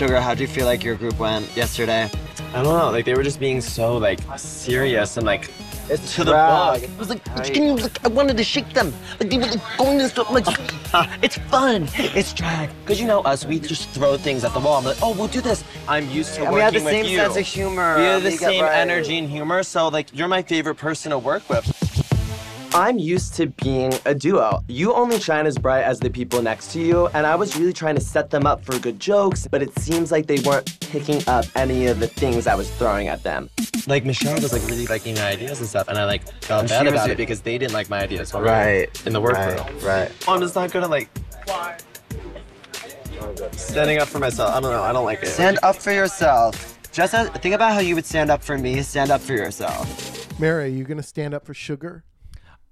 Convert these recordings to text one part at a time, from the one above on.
So, Sugar, how do you feel like your group went yesterday? I don't know. Like they were just being so like serious and like It's to the drag. book. I was like, can you, like, I wanted to shake them. Like, they were like, going this stuff. Like, it's fun. It's drag. Because you know us, we just throw things at the wall. I'm like, oh, we'll do this. I'm used to And working we have the same sense of humor. We have the We same right. energy and humor, so like you're my favorite person to work with. I'm used to being a duo. You only shine as bright as the people next to you, and I was really trying to set them up for good jokes, but it seems like they weren't picking up any of the things I was throwing at them. Like Michelle was like really liking my ideas and stuff, and I like felt bad about it because they didn't like my ideas. when we Right. In the workroom. Right. right. I'm just not gonna like standing up for myself. I don't know. I don't like it. Stand up for yourself. Just as, think about how you would stand up for me. Stand up for yourself. Mary, are you gonna stand up for sugar?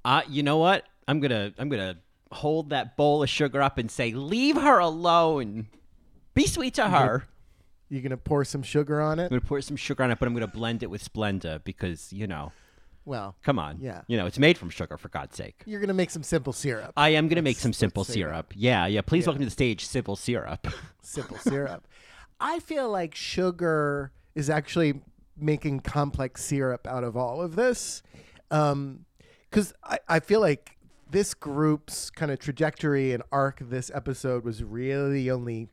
Uh, you know what? I'm gonna I'm gonna hold that bowl of sugar up and say, "Leave her alone. Be sweet to her." You're gonna pour some sugar on it? I'm gonna pour some sugar on it, but I'm gonna blend it with Splenda because you know, Well, come on, Yeah. you know, it's made from sugar for God's sake. you're gonna make some simple syrup. I am gonna make some simple say that. syrup. Yeah, yeah. Please welcome to the stage, simple syrup. simple syrup. I feel like sugar is actually making complex syrup out of all of this. Because I, I feel like this group's kind of trajectory and arc this episode was really only,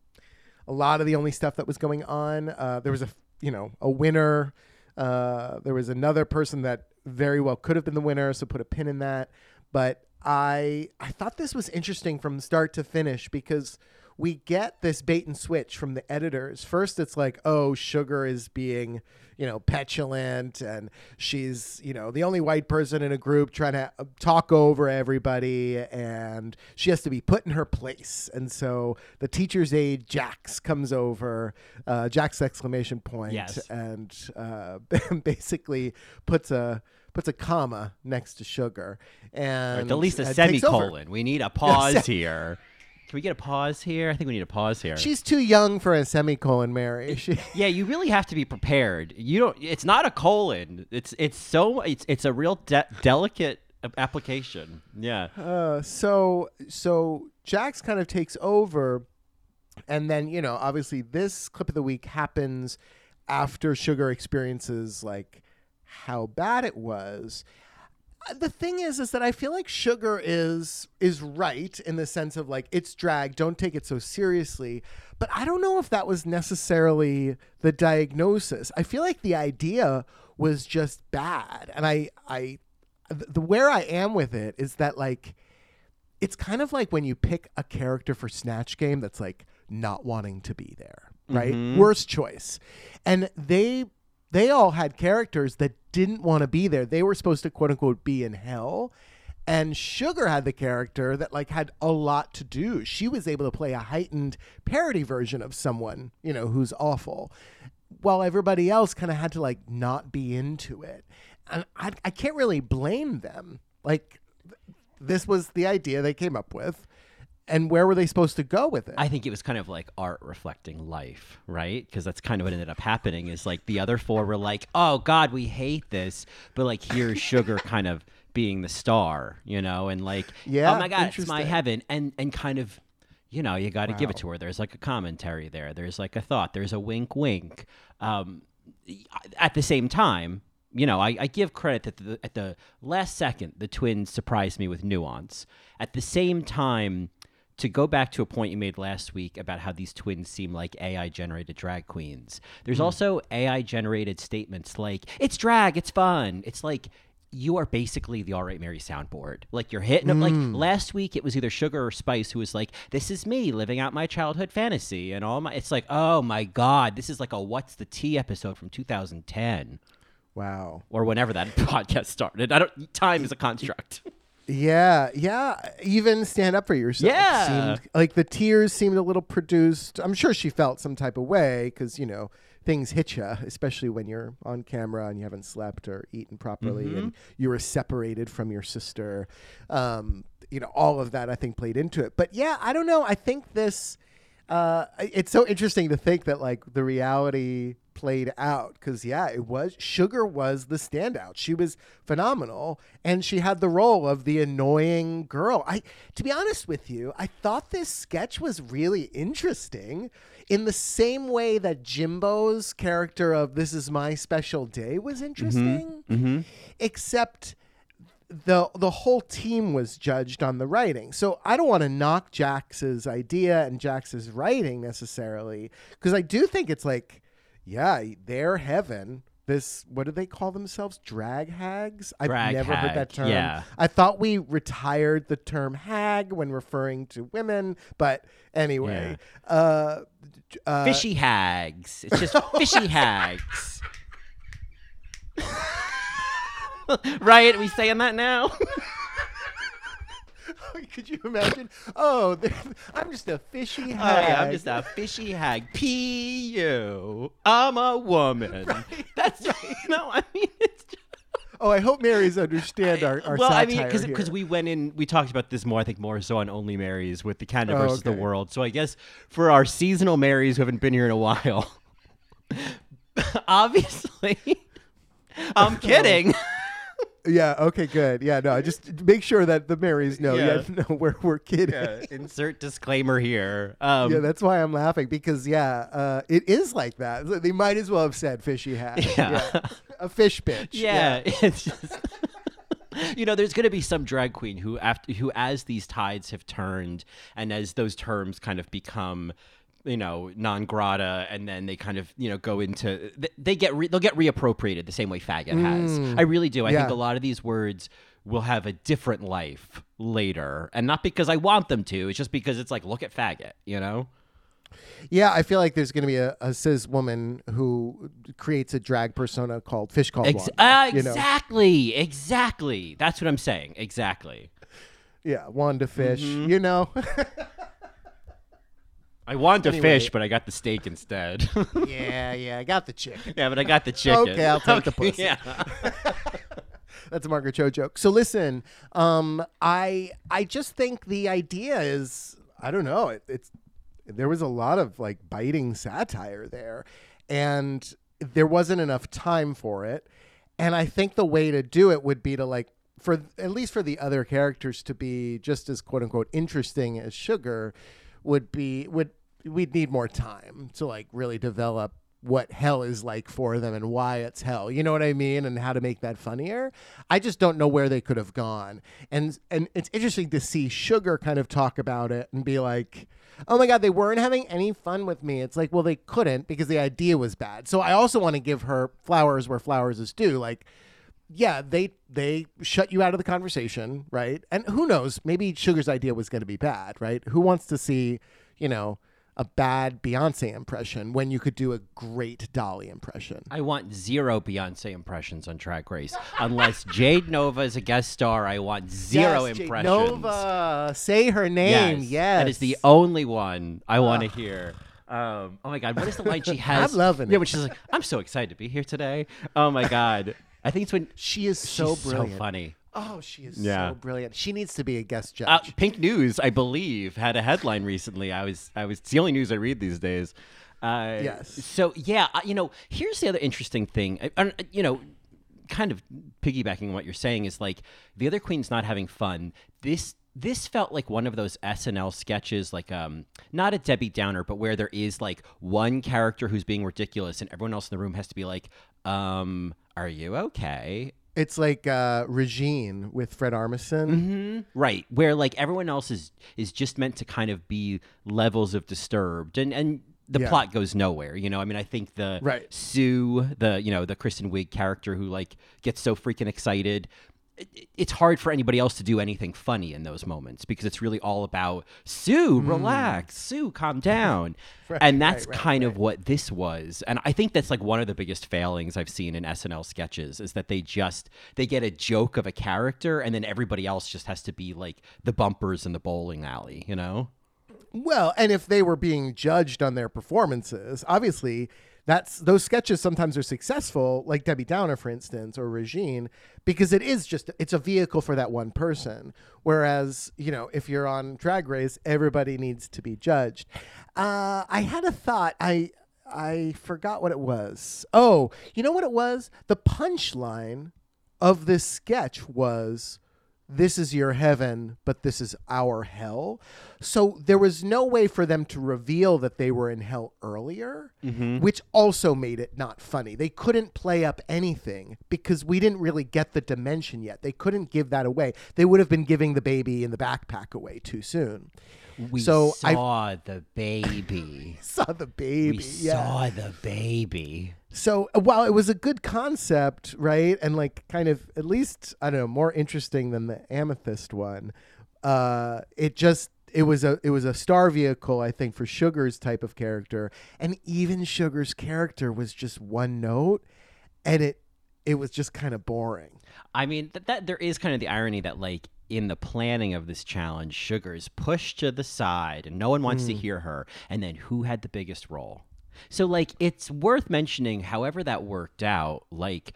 a lot of the only stuff that was going on. Uh, there was a, you know, a winner. Uh, there was another person that very well could have been the winner, so put a pin in that. But I I thought this was interesting from start to finish because we get this bait and switch from the editors. First, it's like, oh, Sugar is being, you know, petulant, and she's, you know, the only white person in a group trying to uh, talk over everybody, and she has to be put in her place. And so the teacher's aide, Jax, comes over, uh, Jax exclamation point, Yes. and uh, basically puts a puts a comma next to Sugar, Or and at least a semicolon. We need a pause se- here. Can we get a pause here? I think we need a pause here. She's too young for a semicolon, Mary. She, yeah, you really have to be prepared. You don't. It's not a colon. It's it's so it's it's a real de- delicate application. Yeah. uh, so so Jax kind of takes over, and then you know, obviously, this clip of the week happens after Sugar experiences like how bad it was. The thing is, is that I feel like Sugar is is right in the sense of like it's drag. Don't take it so seriously. But I don't know if that was necessarily the diagnosis. I feel like the idea was just bad, and I I the, the where I am with it is that like it's kind of like when you pick a character for Snatch Game that's like not wanting to be there, right? Mm-hmm. Worst choice. And they they all had characters that didn't want to be there. They were supposed to quote unquote be in hell. And Sugar had the character that like had a lot to do. She was able to play a heightened parody version of someone, you know, who's awful. While everybody else kind of had to like not be into it. And I, I can't really blame them. Like this was the idea they came up with and where were they supposed to go with it I think it was kind of like art reflecting life, right? Because that's kind of what ended up happening. Is like the other four were like, "Oh God, we hate this," but like here's Sugar kind of being the star, you know, and like, Yeah, oh my God, it's my heaven, and and kind of, you know, you got to give it to her. There's like a commentary there. There's like a thought. There's a wink, wink. Um, at the same time, you know, I, I give credit that the, at the last second, the twins surprised me with nuance. At the same time, to go back to a point you made last week about how these twins seem like AI generated drag queens, there's mm-hmm. also AI generated statements like, it's drag, it's fun. It's like, you are basically the All Right Mary soundboard. Like you're hitting them. Like mm. last week, it was either Sugar or Spice who was like, "This is me living out my childhood fantasy," and all my. It's like, oh my god, this is like a "What's the Tea" episode from 2010 wow or whenever that podcast started. I don't. Time is a construct. Yeah, yeah. Even stand up for yourself. Yeah. seemed, like the tears seemed a little produced. I'm sure she felt some type of way because you know things hit you, especially when you're on camera and you haven't slept or eaten properly, and you were separated from your sister. Um, you know, all of that I think played into it. But yeah, I don't know. I think this. Uh, it's so interesting to think that like the reality played out because yeah it was sugar was the standout. She was phenomenal and she had the role of the annoying girl. I to be honest with you i thought this sketch was really interesting in the same way that jimbo's character of this is my special day was mm-hmm. interesting mm-hmm. except the the whole team was judged on the writing. So I don't want to knock Jax's idea and Jax's writing necessarily because I do think it's like, yeah, their heaven. This what do they call themselves? Drag hags? I've Drag never heard that term. yeah. I thought we retired the term hag when referring to women, but anyway, uh, uh, fishy hags. It's just fishy hags. right? we saying that now? Could you imagine? Oh, I'm just a fishy hag. yeah, I'm just a fishy hag. P U. I'm a woman. That's you know. I mean, it's just, Oh, I hope Marys understand our, our well, I mean, because we went in, we talked about this more. I think more so on Only Marys with the Canada Oh, versus the world. So I guess for our seasonal Marys who haven't been here in a while, obviously, I'm kidding. Yeah, okay, good. Yeah, no, just make sure that the Marys know. Yeah, Yeah. no, we're we're kidding. Yeah, insert disclaimer here. Um, Yeah, that's why I'm laughing because yeah, uh, it is like that. They might as well have said fishy hat. Yeah. a fish bitch. Yeah, it's just you know, there's going to be some drag queen who, after who, as these tides have turned, and as those terms kind of become, you know, non grata, and then they kind of, you know, go into they get re- they'll get reappropriated the same way faggot has. I really do. I think a lot of these words will have a different life later, and not because I want them to. It's just because it's like, look at faggot, you know. Yeah, I feel like there's going to be a, a cis woman who creates a drag persona called Fish Called Ex- Wanda, uh, you know? exactly, exactly. That's what I'm saying. Exactly. Yeah, Wanda Fish. Mm-hmm. You know. I wanted to Anyway. fish, but I got the steak instead. yeah, yeah, I got the chicken. yeah, but I got the chicken. Okay, I'll take the pussy. Yeah. That's a Margaret Cho joke. So listen, um, I I just think the idea is I don't know. It, it's there was a lot of like biting satire there, and there wasn't enough time for it. And I think the way to do it would be to like for at least for the other characters to be just as quote unquote interesting as Sugar would be would we'd need more time to like really develop what hell is like for them and why it's hell. You know what I mean? And how to make that funnier. I just don't know where they could have gone. And and it's interesting to see Sugar kind of talk about it and be like, "Oh my god, they weren't having any fun with me." It's like, "Well, they couldn't because the idea was bad." So I also want to give her flowers where flowers is due. Like yeah, they they shut you out of the conversation, right? And who knows, maybe Sugar's idea was going to be bad, right? Who wants to see, you know, a bad Beyonce impression when you could do a great Dolly impression? I want zero Beyonce impressions on Drag Race. Unless Jade Nova is a guest star, I want zero Yes, Jade impressions. Nova, say her name. Yes, That is the only one I want to hear. Um, oh my God, what is the line she has? I'm loving Yeah, it. when she's like, I'm so excited to be here today. Oh my God. I think it's when She is so she's brilliant. so funny. Oh, she is Yeah. so brilliant. She needs to be a guest judge. Uh, Pink News, I believe, had a headline recently. I was, I was. It's the only news I read these days. Uh, Yes. So yeah, I- you know, here's the other interesting thing. I- I- you know, kind of piggybacking on what you're saying is like the other queen's not having fun. This this felt like one of those SNL sketches, like um, not a Debbie Downer, but where there is like one character who's being ridiculous, and everyone else in the room has to be like, um, "Are you okay?" it's like uh, Regine with Fred Armisen. Right, where like everyone else is is just meant to kind of be levels of disturbed, and and the Yeah. plot goes nowhere. You know, I mean, I think the Right. Sue, the you know the Kristen Wiig character who like gets so freaking excited. It- It's hard for anybody else to do anything funny in those moments because it's really all about Sue, relax, Sue, calm down, and that's Mm. right, right, kind of what this was. And I think that's like one of the biggest failings I've seen in SNL sketches is that they just they get a joke of a character and then everybody else just has to be like the bumpers in the bowling alley, you know? Well, and if they were being judged on their performances, obviously that's those sketches sometimes are successful, like Debbie Downer, for instance, or Regine, because it is just it's a vehicle for that one person. Whereas, you know, if you're on Drag Race, everybody needs to be judged. Uh, I had a thought. I I forgot what it was. Oh, you know what it was? The punchline of this sketch was this is your heaven, but this is our hell. So there was no way for them to reveal that they were in hell earlier, mm-hmm. which also made it not funny. They couldn't play up anything because we didn't really get the dimension yet. They couldn't give that away. They would have been giving the baby in the backpack away too soon. We So I- saw the baby. Saw the baby. we yeah. saw the baby. So while it was a good concept, right, and like kind of at least I don't know more interesting than the amethyst one, uh, it just it was a it was a star vehicle I think for Sugar's type of character, and even Sugar's character was just one note, and it it was just kind of boring. I mean, that, that there is kind of the irony that like in the planning of this challenge, Sugar is pushed to the side and no one wants to hmm. hear her. And then who had the biggest role? So like it's worth mentioning however that worked out, like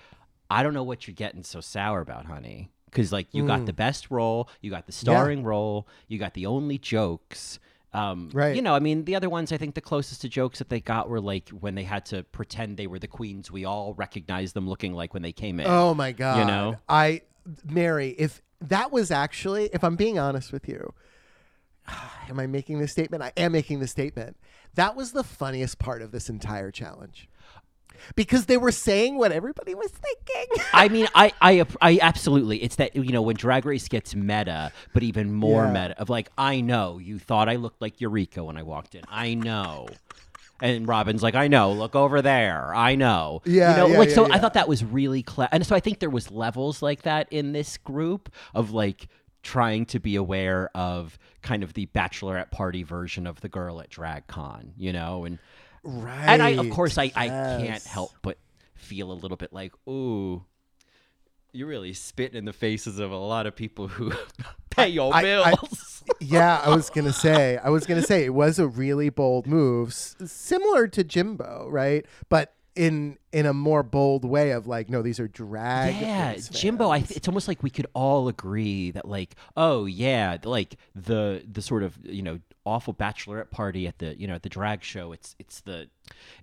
I don't know what you're getting so sour about, honey. Cause like you got the hmm. best role, you got the starring role, you got the only jokes. Um, Right. You know, I mean, the other ones, I think the closest to jokes that they got were like when they had to pretend they were the queens. We all recognized them looking like when they came in. Oh my god! You know? I Mary, if that was actually, if I'm being honest with you, am I making this statement? I am making this statement. That was the funniest part of this entire challenge. Because they were saying what everybody was thinking. I mean, I, I, I absolutely. It's that you know when Drag Race gets meta, but even more Yeah. meta of like, I know you thought I looked like Eureka when I walked in. I know. And Robin's like, I know. Look over there. I know. Yeah, You know, yeah, like yeah, so. yeah. I thought that was really clever, and so I think there was levels like that in this group of like trying to be aware of kind of the bachelorette party version of the girl at drag con you know and right. and I, of course, I, I can't help but feel a little bit like, ooh, you're really spitting in the faces of a lot of people who pay your I- I- bills. yeah, I was gonna say. I was gonna say it was a really bold move, s- similar to Jimbo, right? But in in a more bold way of like, no, these are drag. yeah, Jimbo. I it's almost like we could all agree that, like, oh yeah, like the the sort of you know awful bachelorette party at the you know at the drag show. It's it's the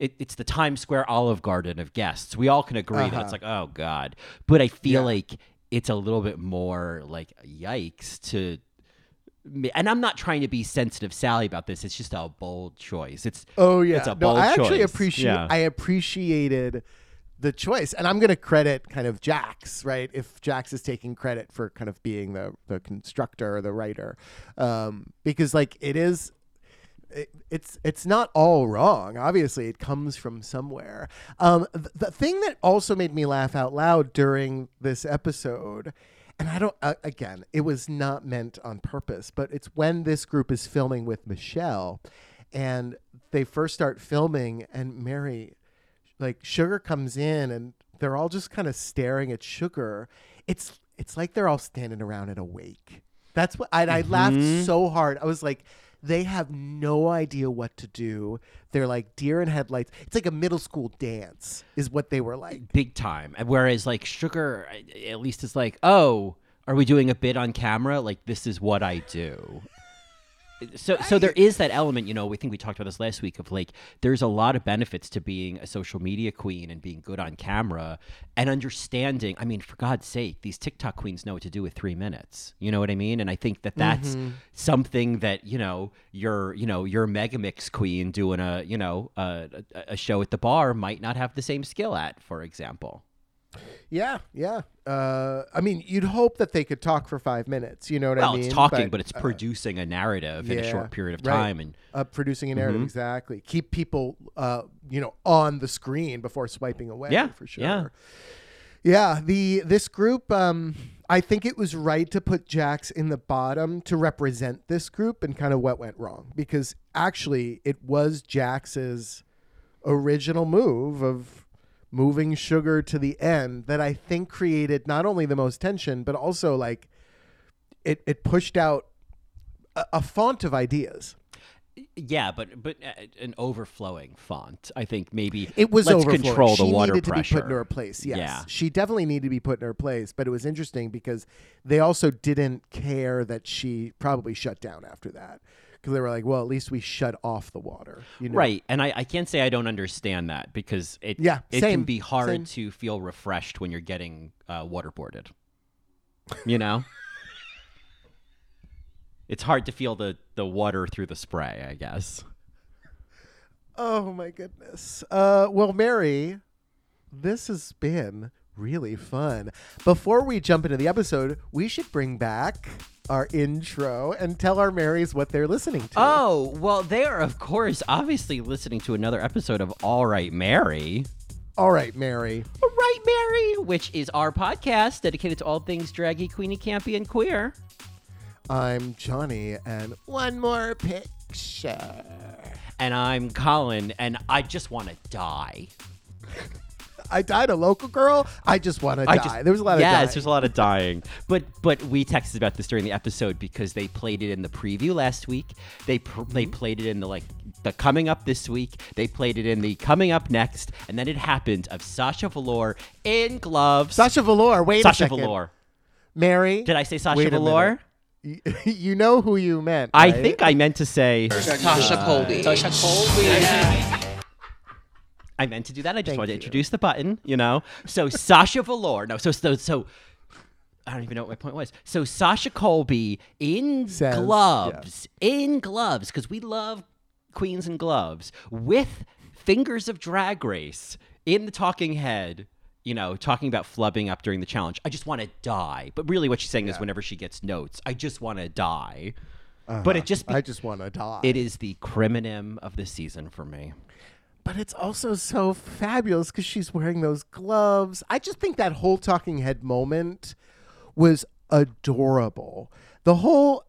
it, it's the Times Square Olive Garden of guests. We all can agree that it's like oh god, but I feel Uh-huh. Yeah. like it's a little bit more like yikes to. And I'm not trying to be sensitive, Sally, about this. It's just a bold choice. It's Oh yeah, it's a no, bold I actually choice. appreciate. Yeah. I appreciated the choice, and I'm going to credit kind of Jax, right? If Jax is taking credit for kind of being the the constructor or the writer, um, because like it is. It, it's it's not all wrong. Obviously, it comes from somewhere. Um, th- the thing that also made me laugh out loud during this episode, and I don't uh, again, it was not meant on purpose, but it's when this group is filming with Michelle, and they first start filming, and Mary, like Sugar comes in, and they're all just kind of staring at Sugar. It's it's like they're all standing around at a wake. That's what and I laughed mm-hmm. so hard. I was like, they have no idea what to do. They're like deer in headlights. It's like a middle school dance, is what they were like. big time. Whereas like sugar, at least is like, oh, are we doing a bit on camera? Like this is what I do. So, so there is that element, you know. We think we talked about this last week of like, there's a lot of benefits to being a social media queen and being good on camera and understanding. I mean, for God's sake, these TikTok queens know what to do with three minutes. You know what I mean? And I think that that's mm-hmm. something that you know your, you know, your Megamix queen doing a, you know, a a show at the bar might not have the same skill at, for example. Yeah, yeah. Uh, I mean, you'd hope that they could talk for five minutes. You know what well, I mean? it's talking, but, uh, it's producing a narrative in a short period of right. time, and uh, producing a narrative exactly. Keep people, uh, you know, on the screen before swiping away. Yeah, for sure. yeah. Yeah, the this group, um, I think it was right to put Jax in the bottom to represent this group and kind of what went wrong because actually it was Jax's original move of moving sugar to the end that I think created not only the most tension but also like it it pushed out a, a font of ideas. yeah, but but uh, an overflowing font. I think maybe It was let's overflowing. control the she water needed to pressure. be put in her place. Yes, Yeah. she definitely needed to be put in her place. But it was interesting because they also didn't care that she probably shut down after that. Because they were like, well, at least we shut off the water. You know? Right. And I, I can't say I don't understand that because it Yeah, it same, can be hard same. to feel refreshed when you're getting uh, waterboarded. You know? it's hard to feel the, the water through the spray, I guess. Oh my goodness. Uh, well, Mary, this has been really fun. Before we jump into the episode, we should bring back our intro and tell our Marys what they're listening to. Oh, well, they are, of course, obviously listening to another episode of All Right, Mary. All right, Mary. All Right, Mary, which is our podcast dedicated to all things draggy, queenie, campy, and queer. I'm Johnny, and one more picture. And I'm Colin, and I just want to die. I died a local girl. I just want to die. just- there was a lot of yes, dying. there's a lot of dying. But but we texted about this during the episode because they played it in the preview last week. They pr- Mm-hmm. they played it in the like the coming up this week. They played it in the coming up next, and then it happened of Sasha Velour in gloves. Sasha Velour. Wait a Sasha second. Velour. Mary. Did I say Sasha wait a Velour? You know who you meant. I think I meant to say Tasha Colby. Tasha Colby. I meant to do that. I just Thank wanted to introduce the button, you know. So Sasha Velour. No, so so so. I don't even know what my point was. So Sasha Colby in Says, gloves, in gloves, because we love queens in gloves, with fingers of drag race in the talking head. You know, talking about flubbing up during the challenge. I just want to die. But really, what she's saying is, whenever she gets notes, I just want to die. But it just be- Uh-huh. I just want to die. it is the crimonym of the season for me. But it's also so fabulous because she's wearing those gloves. I just think that whole talking head moment was adorable. The whole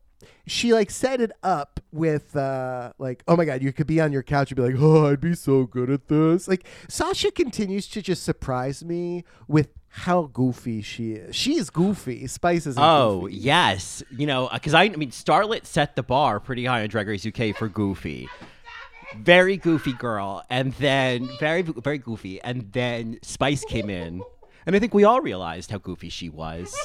she like set it up with uh like oh my god you could be on your couch and be like oh i'd be so good at this like sasha continues to just surprise me with how goofy she is she is goofy spice is Oh goofy. yes, you know because I, I mean Starlet set the bar pretty high on Drag Race UK for Goofy, very goofy girl, and then very very goofy, and then Spice came in, and I think we all realized how goofy she was.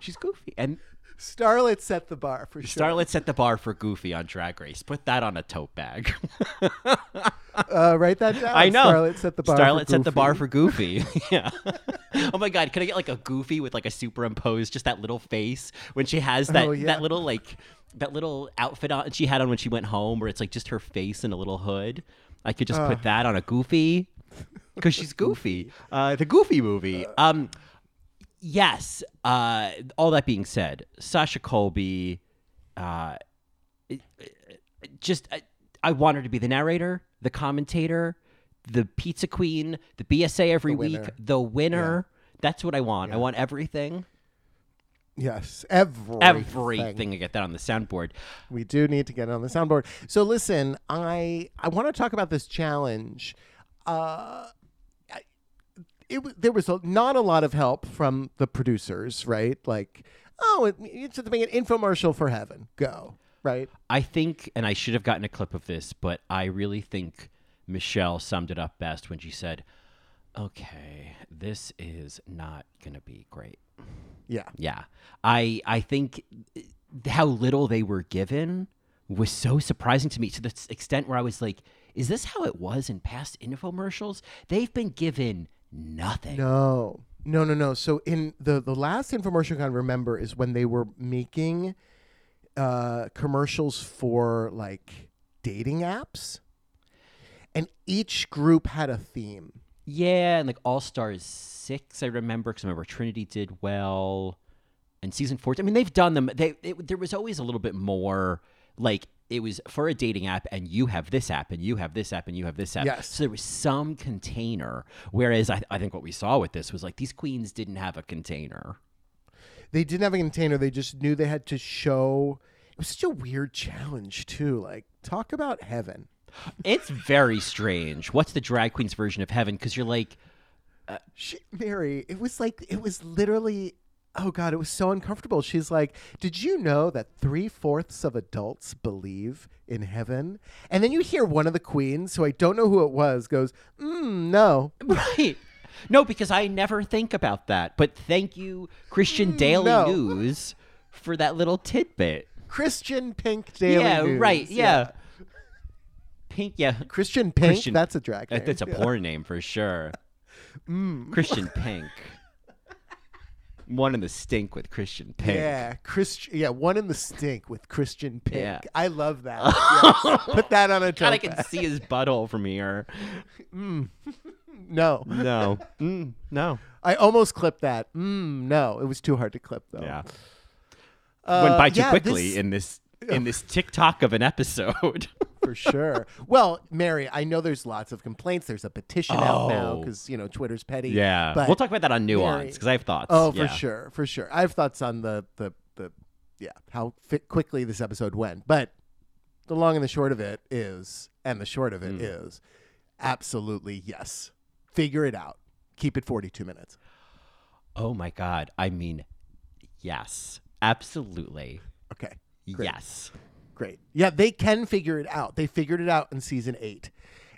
She's goofy, and starlet set the bar for sure Starlet set the bar for Goofy on Drag Race. Put that on a tote bag. uh, write that down I know. starlet set the bar Starlet for set the bar Goofy. for Goofy. yeah. oh my god, can I get like a Goofy with like a superimposed just that little face when she has that Oh, yeah. that little like that little outfit on she had on when she went home where it's like just her face and a little hood. I could just put that on a Goofy because she's Goofy. Uh, the Goofy movie. Um, yes. Uh, all that being said, Sasha Colby. Uh, just I, I want her to be the narrator, the commentator, the pizza queen, the BSA every week, the winner. That's what I want. I want everything. yes everything. Everything. I get that on the soundboard. We do need to get it on the soundboard. So listen, I I want to talk about this challenge. Uh, it there was a, not a lot of help from the producers, right? Like, oh, it, it's to make an infomercial for heaven. Go right. I think, and I should have gotten a clip of this, but I really think Michelle summed it up best when she said, "Okay, this is not going to be great." Yeah. Yeah. I I think eh, how little they were given was so surprising to me to the extent where I was like, is this how it was in past infomercials? They've been given nothing. No. No, no, no. So in the the last infomercial I can remember is when they were making uh commercials for like dating apps. And each group had a theme. Yeah, and like All Stars 6 I remember cuz I remember Trinity did well and season 4 I mean they've done them they it, there was always a little bit more like it was for a dating app and you have this app and you have this app and you have this app. Yes. So there was some container. Whereas I, I think what we saw with this was like these queens didn't have a container. They didn't have a container. They just knew they had to show. It was such a weird challenge too. Like talk about heaven. It's very strange. What's the drag queen's version of heaven? Because you're like, uh, She, Mary, it was like it was literally. Oh God, it was so uncomfortable. She's like, "Did you know that three fourths of adults believe in heaven?" And then you hear one of the queens, who I don't know who it was, goes, mm, "No, right. No, because I never think about that. But thank you, Christian Daily no. News, for that little tidbit. Christian Pink Daily yeah, News. right. Yeah. Pink. Yeah. Christian Pink. Christian- That's a drag name. That's a Yeah. porn name for sure. Mm. Christian Pink. One in the stink with Christian Pink. Yeah, Christian. Yeah, one in the stink with Christian Pink. Yeah. I love that. Yes. Put that on a God, I can see his butthole from here. No, No. Mm, no. I almost clipped that. Mm, no, it was too hard to clip though. Yeah. Uh, Went by too yeah, quickly this- in this in this TikTok of an episode. For sure. Well, Mary, I know there's lots of complaints. There's a petition out now Oh. because you know Twitter's petty. yeah. but we'll talk about that on Mary- nuance because I have thoughts. Oh, Yeah. for sure, for sure. I have thoughts on the the the yeah how fi- quickly this episode went, but the long and the short of it is, and the short of it mm. is, absolutely yes. Figure it out. Keep it 42 minutes. Oh my god. I mean, yes. Absolutely. Okay. Yes. Great. Yeah, they can figure it out. They figured it out in season eight.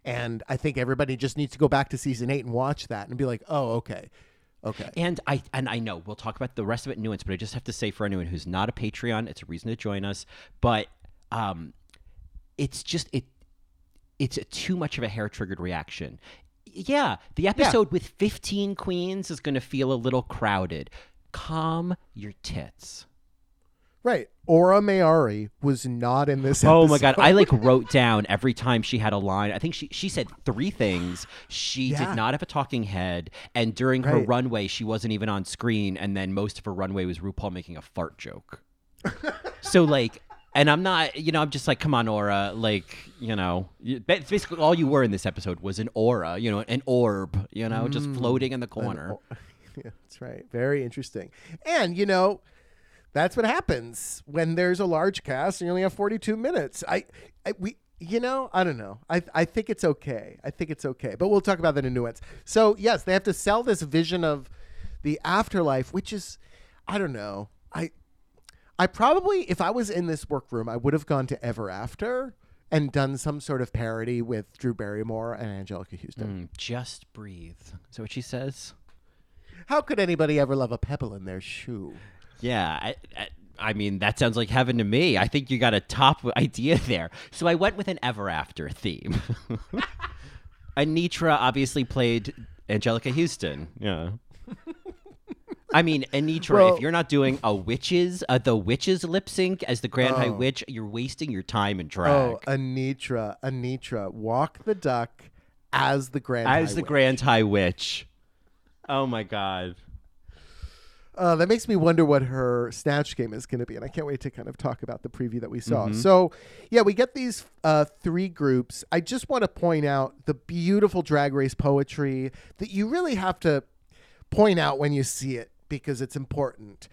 And I think everybody just needs to go back to season eight and watch that and be like, oh, okay. Okay. And I and I know we'll talk about the rest of it in nuance, but I just have to say for anyone who's not a Patreon, it's a reason to join us. But um, it's just it it's a, too much of a hair triggered reaction. Yeah, the episode with 15 queens is going to feel a little crowded. Calm your tits. Right. Aura Mayari was not in this Oh my god. I like wrote down every time she had a line. I think she she said three things. She Yeah. did not have a talking head, and during her runway, she wasn't even on screen. And then most of her runway was RuPaul making a fart joke. so like, and I'm not, you know, I'm just like, come on, Aura, like, you know, it's basically all you were in this episode was an aura, you know, an orb, you know, just mm. floating in the corner. yeah, that's right. Very interesting. And, you know, that's what happens when there's a large cast and you only have 42 minutes. I, I we, you know, I don't know. I, I think it's okay. I think it's okay. But we'll talk about that in nuance. So, yes, they have to sell this vision of the afterlife, which is, I don't know. I, I probably, if I was in this workroom, I would have gone to Ever After and done some sort of parody with Drew Barrymore and Anjelica Huston. Mm, just breathe. Is that what she says? How could anybody ever love a pebble in their shoe? Yeah, I, I, I mean that sounds like heaven to me. I think you got a top idea there. So I went with an ever after theme. Anetra obviously played Anjelica Huston. Yeah. I mean, Anetra, Well- if you're not doing a witches, uh, the witches lip sync as the Grand High Oh. Witch, you're wasting your time in drag. Oh, Anetra, Anetra, walk the duck as the grand. as High the Witch. Grand High Witch. Oh my God. Uh, that makes me wonder what her snatch game is going to be, and I can't wait to kind of talk about the preview that we saw. Mm-hmm. So, yeah, we get these uh, three groups. I just want to point out the beautiful drag race poetry that you really have to point out when you see it because it's important.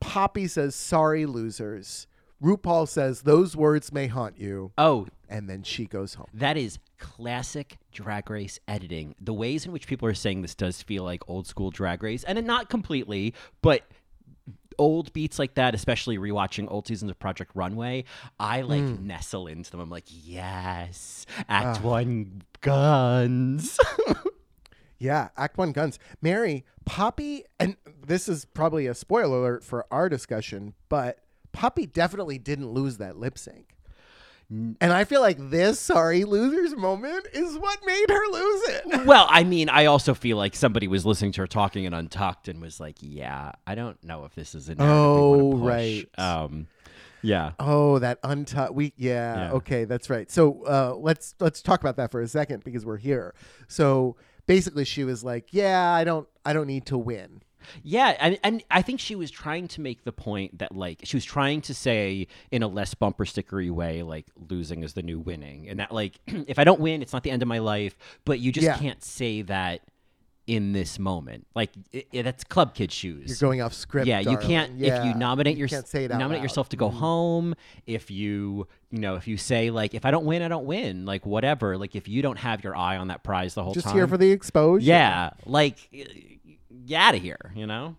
Poppy says, "Sorry, losers." RuPaul says, "Those words may haunt you," Oh, and then she goes home. That is classic drag race editing. The ways in which people are saying this does feel like old school drag race, and not completely, but old beats like that, especially rewatching old seasons of Project Runway, I like hmm. nestle into them. I'm like, yes, Act One guns. Yeah, Act One guns. Mary, Poppy, and this is probably a spoiler alert for our discussion, but Poppy definitely didn't lose that lip sync. And I feel like this sorry losers moment is what made her lose it. well, I mean, I also feel like somebody was listening to her talking in Untucked and was like, yeah, I don't know if this is a narrative we Oh, push." right. Um, yeah. Oh, that Untucked We yeah, Yeah. Okay, that's right. So uh, let's let's talk about that for a second because we're here. So basically, she was like, "Yeah, I don't I don't need to win." Yeah, and and I think she was trying to make the point that like she was trying to say in a less bumper stickery way, like losing is the new winning, and that like if I don't win, it's not the end of my life. But you just Yeah. can't say that in this moment. Like i i- that's club kid shoes. You're going off script. yeah, you can't if you nominate you your, it out nominate yourself to go mm-hmm. home. If you you know if you say like if I don't win, I don't win. Like whatever. Like if you don't have your eye on that prize the whole Just time. Just here for the exposure. yeah, like get out of here. You know.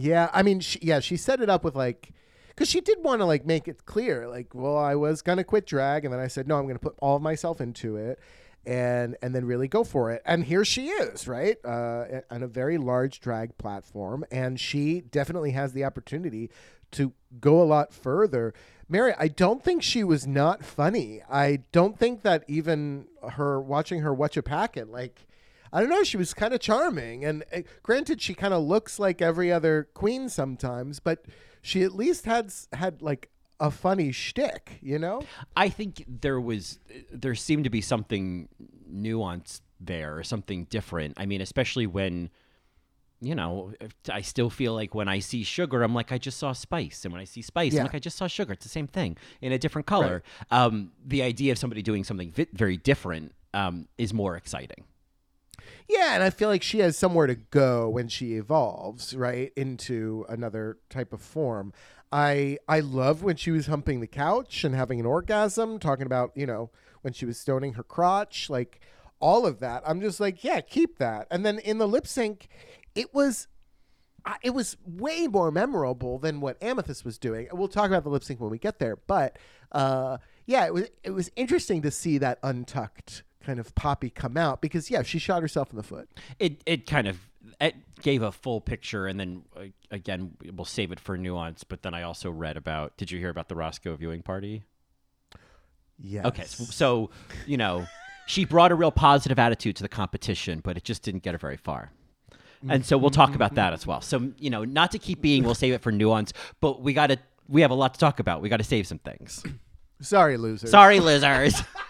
Yeah, I mean, she, yeah, she set it up with like, because she did want to like make it clear, like, well, I was gonna quit drag, and then I said, no, I'm gonna put all of myself into it, and and then really go for it. And here she is, right, uh, on a very large drag platform, and she definitely has the opportunity to go a lot further. Mary, I don't think she was not funny. I don't think that even her watching her watch a packet, like, I don't know, she was kind of charming. And uh, granted, she kind of looks like every other queen sometimes, but she at least had had like a funny shtick, you know? I think there was there seemed to be something nuanced there, or something different. I mean, especially when you know, I still feel like when I see sugar, I'm like, I just saw spice, and when I see spice, Yeah. I'm like, I just saw sugar. It's the same thing in a different color. Um, the idea of somebody doing something vi- very different um, is more exciting. Yeah, and I feel like she has somewhere to go when she evolves, right, into another type of form. I I love when she was humping the couch and having an orgasm, talking about, you know, when she was stoning her crotch, like all of that. I'm just like, yeah, keep that. And then in the lip sync, it was it was way more memorable than what Amethyst was doing. We'll talk about the lip sync when we get there, but uh, yeah, it was it was interesting to see that untucked kind of poppy come out because yeah, she shot herself in the foot. It it kind of it gave a full picture, and then uh, again, we'll save it for nuance. But then I also read about. Did you hear about the Roscoe viewing party? Yeah. Okay, so, so you know, she brought a real positive attitude to the competition, but it just didn't get her very far. And so we'll talk about that as well. So you know, not to keep being, we'll save it for nuance, but we got to. We have a lot to talk about. We got to save some things. Sorry, losers. Sorry, losers.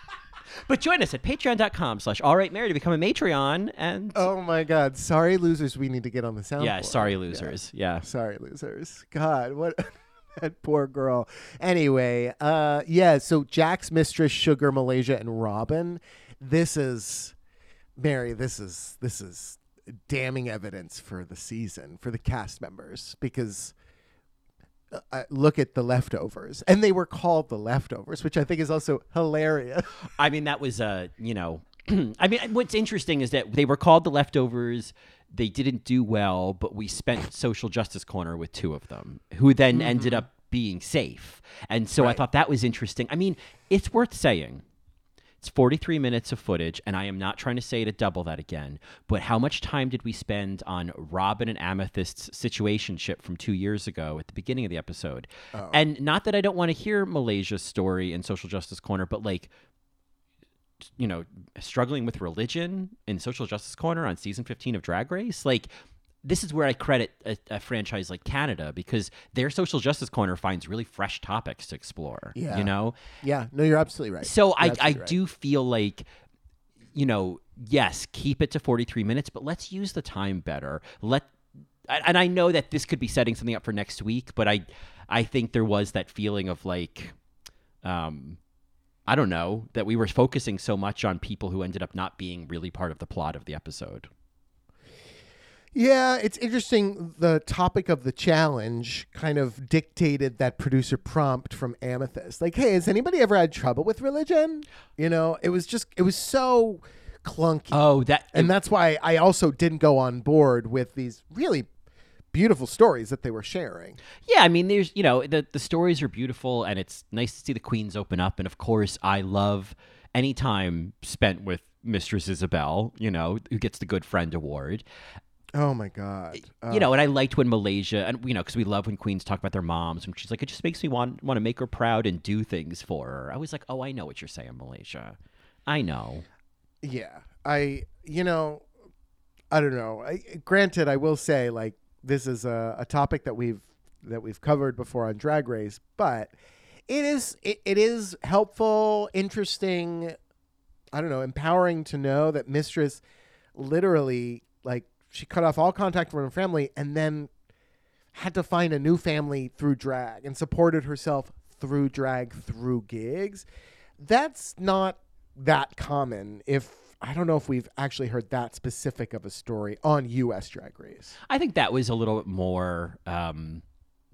but join us at patreon.com slash all right mary to become a Matreon. And Oh my God. Sorry, losers. We need to get on the sound. yeah, sorry, losers. Yeah. Sorry, losers. God, what that poor girl. Anyway, uh, yeah. So Jax mistress, Sugar, Malaysia, and Robin. This is Mary. This is this is damning evidence for the season for the cast members because. Uh, look at the leftovers, and they were called the leftovers, which I think is also hilarious. I mean, that was, uh, you know, I mean, what's interesting is that they were called the leftovers. They didn't do well, but we spent Social Justice Corner with two of them, who then ended up being safe. And so I thought that was interesting. I mean, it's worth saying. It's 43 minutes of footage, and I am not trying to say to double that again, but how much time did we spend on Robin and Amethyst's situationship from two years ago at the beginning of the episode? And not that I don't want to hear Malaysia's story in Social Justice Corner, but like, you know, struggling with religion in Social Justice Corner on season 15 of Drag Race. Like, this is where I credit a, a franchise like Canada because their Social Justice Corner finds really fresh topics to explore. Yeah. You know? yeah, no, you're absolutely right. So I, You're I absolutely right. do feel like, you know, yes, keep it to 43 minutes, but let's use the time better. Let and I know that this could be setting something up for next week, but I I think there was that feeling of like um I don't know, that we were focusing so much on people who ended up not being really part of the plot of the episode. Yeah, it's interesting. The topic of the challenge kind of dictated that producer prompt from Amethyst. Like, hey, has anybody ever had trouble with religion? You know, it was just, it was so clunky. Oh, that and that's why I also didn't go on board with these really beautiful stories that they were sharing. Yeah, I mean, there's you know the the stories are beautiful, and it's nice to see the queens open up. And of course, I love any time spent with Mistress Isabelle. You know, who gets the Good Friend Award. Oh my God. Uh, You know, and I liked when Malaysia, and you know, because we love when queens talk about their moms, and she's like, it just makes me want want to make her proud and do things for her. I was like, oh, I know what you're saying, Malaysia. I know. Yeah, I you know, I don't know. I, granted, I will say like this is a, a topic that we've that we've covered before on Drag Race, but it is it, it is helpful, interesting. I don't know, empowering to know that Mistress literally like she cut off all contact from her family and then had to find a new family through drag and supported herself through drag through gigs. That's not that common if I don't know if we've actually heard that specific of a story on US Drag Race. I think that was a little bit more. Um,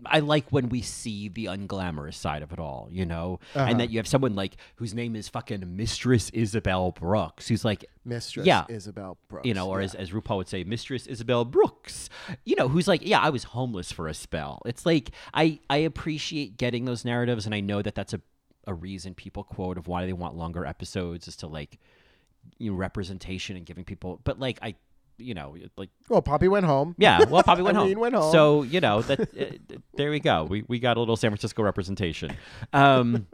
I like when we see the unglamorous side of it all, you know, and that uh-huh. you have someone like whose name is fucking Mistress Isabelle Brooks, who's like, Mistress Yeah. Isabelle Brooks. you know, or yeah. as, as RuPaul would say, Mistress Isabelle Brooks, you know, who's like, yeah, I was homeless for a spell. It's like I I appreciate getting those narratives, and I know that that's a a reason people quote of why they want longer episodes is to like you know representation and giving people, but like I you know, like Well, Poppy went home. yeah, well, Poppy went home. Went home. So you know that. Uh, there we go. We we got a little San Francisco representation. Um,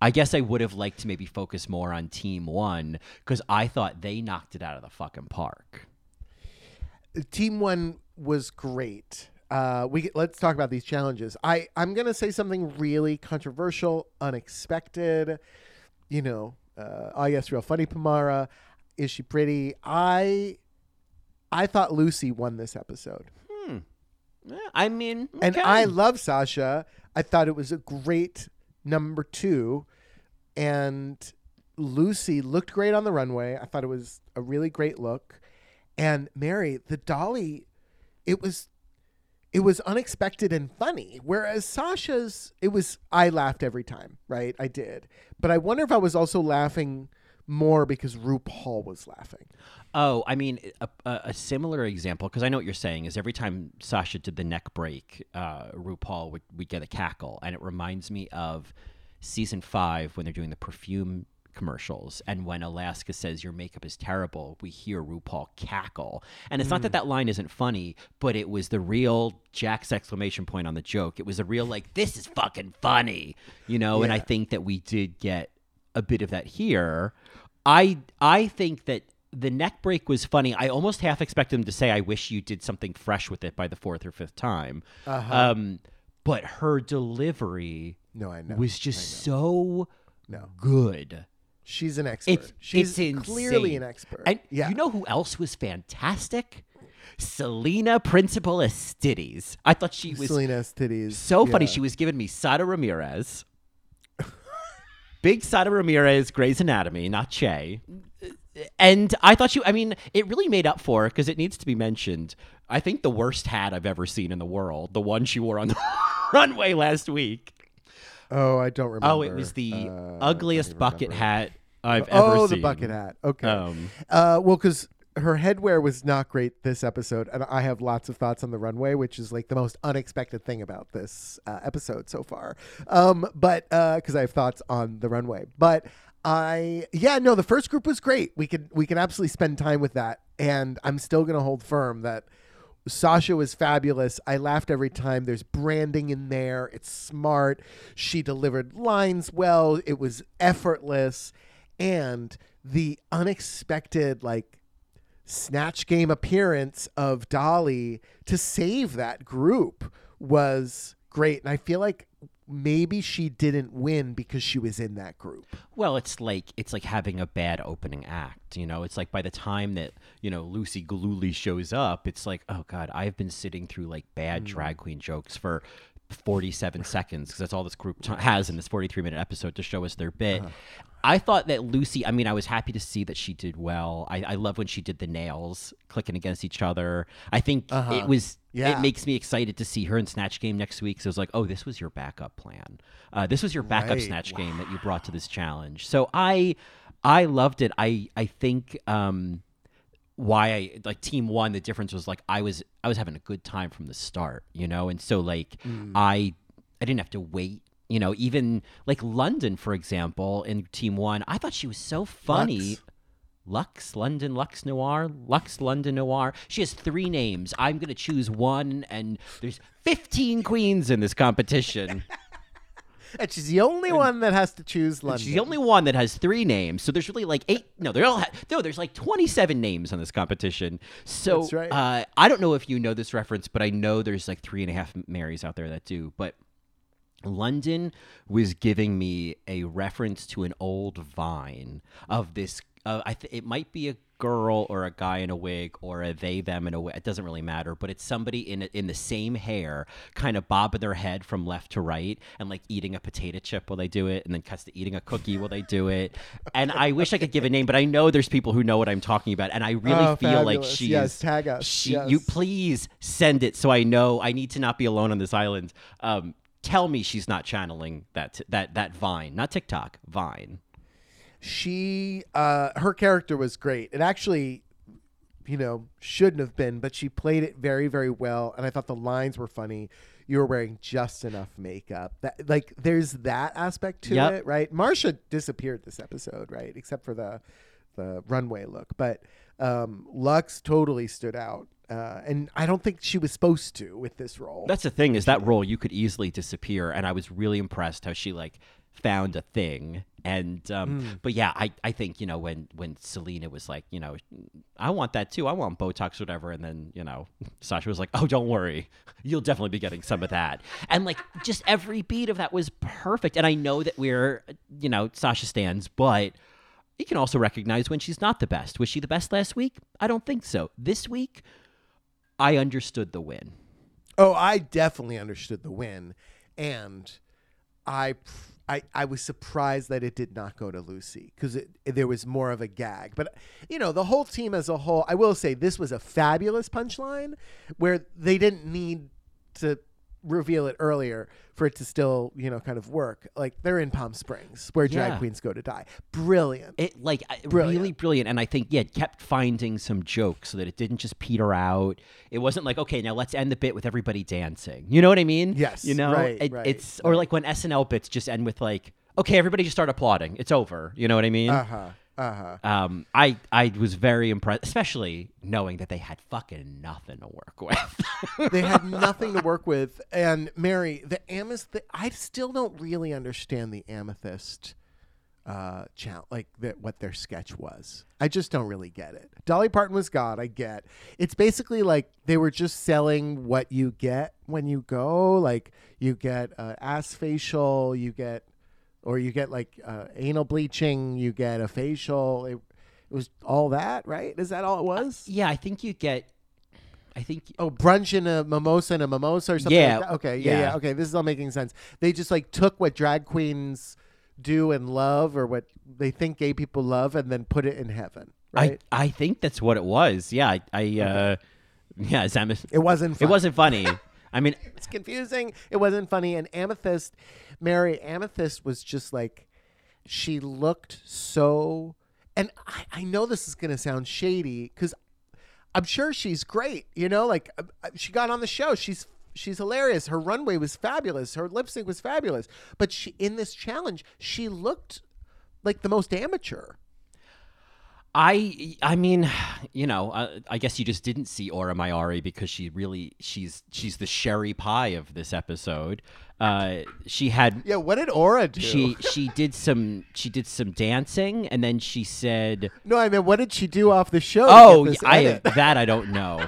I guess I would have liked to maybe focus more on Team One because I thought they knocked it out of the fucking park. Team One was great. Uh, we let's talk about these challenges. I I'm gonna say something really controversial, unexpected. You know, uh, oh yes, real funny. Pamara, is she pretty? I I thought Lucy won this episode, Eh, I mean, and. I love Sasha. I thought it was a great number two, and Lucy looked great on the runway. I thought it was a really great look, and Mary, the dolly, it was it was unexpected and funny. Whereas Sasha's, it was I laughed every time, right? I did, but I wonder if I was also laughing more because RuPaul was laughing. Oh, I mean, a, a, similar example because I know what you're saying is every time Sasha did the neck break, uh, RuPaul would, would get a cackle, and it reminds me of season five when they're doing the perfume commercials, and when Alaska says your makeup is terrible, we hear RuPaul cackle, and it's not that that line isn't funny, but it was the real Jack's exclamation point on the joke. It was a real like this is fucking funny, you know, and I think that we did get a bit of that here. I I think that the neck break was funny. I almost half expected him to say, "I wish you did something fresh with it by the fourth or fifth time." Um, but her delivery No, I know. was just so no. good. She's an expert. It's She's it's clearly an expert. And yeah. you know who else was fantastic? Salina Principal EsTitties. I thought she was Selena's titties. so funny. She was giving me Sara Ramirez. Big Sara Ramirez, Grey's Anatomy, not Che. And I thought she, I mean, it really made up for because it needs to be mentioned. I think the worst hat I've ever seen in the world, the one she wore on the runway last week. Oh, I don't remember. Oh, it was the Uh, ugliest bucket hat I've ever Oh, seen. the bucket hat. Okay. Um, Uh, well, because her headwear was not great this episode, and I have lots of thoughts on the runway, which is like the most unexpected thing about this uh, episode so far. Um, but because I have thoughts on the runway, but I yeah no, the first group was great. We could we could absolutely spend time with that, and I'm still gonna hold firm that. Sasha was fabulous. I laughed every time. There's branding in there. It's smart. She delivered lines well. It was effortless. And the unexpected, like, snatch game appearance of Dolly to save that group was great. And I feel like maybe she didn't win because she was in that group. Well, it's like it's like having a bad opening act. You know, it's like by the time that you know Lucy Galooly shows up, it's like, oh god, I've been sitting through like bad mm. drag queen jokes for. 47 seconds because that's all this group t- has in this 43 minute episode to show us their bit. I thought that Lucy, I mean, I was happy to see that she did well. I, I love when she did the nails clicking against each other. I think it was, Yeah. it makes me excited to see her in Snatch Game next week. So it was like, oh, this was your backup plan. Uh, this was your backup Right. Snatch Game that you brought to this challenge. So I, I loved it. I, I think, um, why I like team one, the difference was like I was I was having a good time from the start, you know, and so like mm. I I didn't have to wait, you know, even like London, for example, in team one, I thought she was so funny. Luxx, London, Luxx Noir, Luxx London Noir. She has three names. I'm gonna choose one, and there's 15 queens in this competition. And she's the only one that has to choose London. She's the only one that has three names. So there's really like eight. No, they're all. Ha- no, there's like 27 names on this competition. So right. uh, I don't know if you know this reference, but I know there's like three and a half Marys out there that do. But London was giving me a reference to an old vine of this. Uh, I th- it might be a girl or a guy in a wig or a they them in a wig. It doesn't really matter, but it's somebody in in the same hair, kind of bobbing their head from left to right and like eating a potato chip while they do it, and then cuts to eating a cookie while they do it. And I wish I could give a name, but I know there's people who know what I'm talking about, and I really Oh, feel like fabulous. she Yes, is. tag us. She, Yes. you please send it so I know I need to not be alone on this island. Um, tell me she's not channeling that that that Vine, not TikTok, Vine. She uh her character was great it actually you know shouldn't have been but she played it very very well and i thought the lines were funny you were wearing just enough makeup that like there's that aspect to Yep. it right marsha disappeared this episode right except for the the runway look, but um, Luxx totally stood out, uh, and I don't think she was supposed to with this role. That's the thing is that role you could easily disappear, and I was really impressed how she like found a thing. And um, but yeah, I, I think you know when when Salina was like, you know, I want that too. I want Botox, whatever. And then you know, Sasha was like, oh, don't worry, you'll definitely be getting some of that. And like just every beat of that was perfect. And I know that we're you know Sasha stands, but you can also recognize when she's not the best. Was she the best last week? I don't think so. This week, I understood the win. Oh, I definitely understood the win, and I, I, I was surprised that it did not go to Lucy because there was more of a gag. But you know, the whole team as a whole, I will say this was a fabulous punchline where they didn't need to reveal it earlier for it to still you know kind of work. Like they're in Palm Springs where drag Yeah. queens go to die. Brilliant. It like I- Brilliant. really brilliant, and I think yeah, it kept finding some jokes so that it didn't just peter out. It wasn't like okay, now let's end the bit with everybody dancing. You know what I mean? Yes, You know, right, It- right, it's or like when SNL bits just end with like okay, everybody just start applauding. It's over. You know what I mean? Uh huh. Uh huh. um, I I was very impressed, especially knowing that they had fucking nothing to work with. they had nothing to work with. And Mary, the amethyst, I still don't really understand the amethyst uh challenge like that what their sketch was i just don't really get it dolly parton was god i get it's basically like they were just selling what you get when you go like you get uh, ass facial you get or you get like uh, anal bleaching you get a facial it, it was all that right is that all it was yeah, I think you get. I think Oh, brunch and a mimosa and a mimosa or something. Yeah, Like that? Okay. Yeah, yeah. yeah. Okay. This is all making sense. They just like took what drag queens do and love, or what they think gay people love, and then put it in heaven. Right. I I think that's what it was. Yeah, I, I uh, yeah, Zamis. it wasn't. It wasn't funny. I mean, It's confusing. It wasn't funny. And Amethyst, Mary Amethyst was just like, she looked so. And I, I know this is going to sound shady because I'm sure she's great. You know, like uh, uh, she got on the show. She's she's hilarious. Her runway was fabulous. Her lip sync was fabulous. But she in this challenge, she looked like the most amateur. I I mean, you know, I, I guess you just didn't see Aura Mayari because she really she's she's the sherry pie of this episode. Uh, she had Yeah, what did Aura do? she she did some she did some dancing and then she said, no, I mean, what did she do off the show? "Oh, I that I don't know."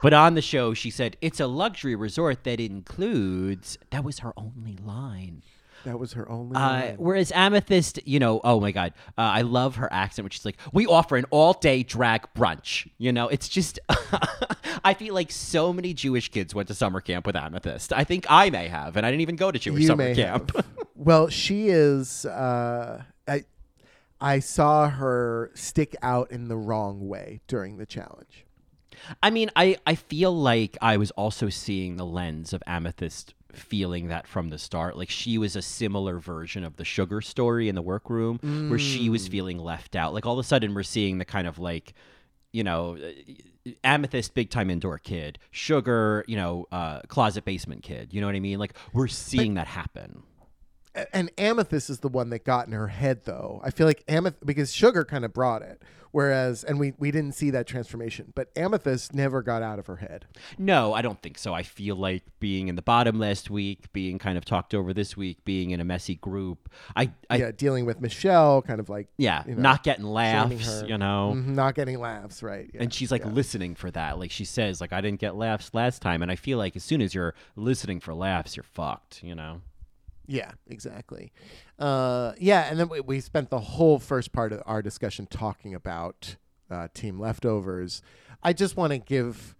But on the show, she said it's a luxury resort that includes. That was her only line. That was her only. Uh, whereas Amethyst, you know, oh my God, uh, I love her accent, which is like, we offer an all day drag brunch. You know, it's just, I feel like so many Jewish kids went to summer camp with Amethyst. I think I may have, and I didn't even go to Jewish you summer camp. well, she is. Uh, I I saw her stick out in the wrong way during the challenge. I mean, I, I feel like I was also seeing the lens of Amethyst feeling that from the start. Like she was a similar version of the sugar story in the workroom where she was feeling left out. Like all of a sudden we're seeing the kind of like, you know, uh, Amethyst big time indoor kid, sugar, you know, uh, closet basement kid. You know what I mean? Like we're seeing that happen. And Amethyst is the one that got in her head, though. I feel like Amethyst because Sugar kind of brought it, whereas and we we didn't see that transformation, but Amethyst never got out of her head. No, I don't think so. I feel like being in the bottom last week, being kind of talked over this week, being in a messy group. I, I yeah, dealing with Michelle, kind of like yeah, you know, not getting laughs, you know. Mhm, not getting laughs, right? Yeah, and she's like yeah. listening for that. Like she says, like I didn't get laughs last time, and I feel like as soon as you're listening for laughs, you're fucked. You know. Yeah, exactly. Uh, yeah, and then we, we spent the whole first part of our discussion talking about uh, team leftovers. I just want to give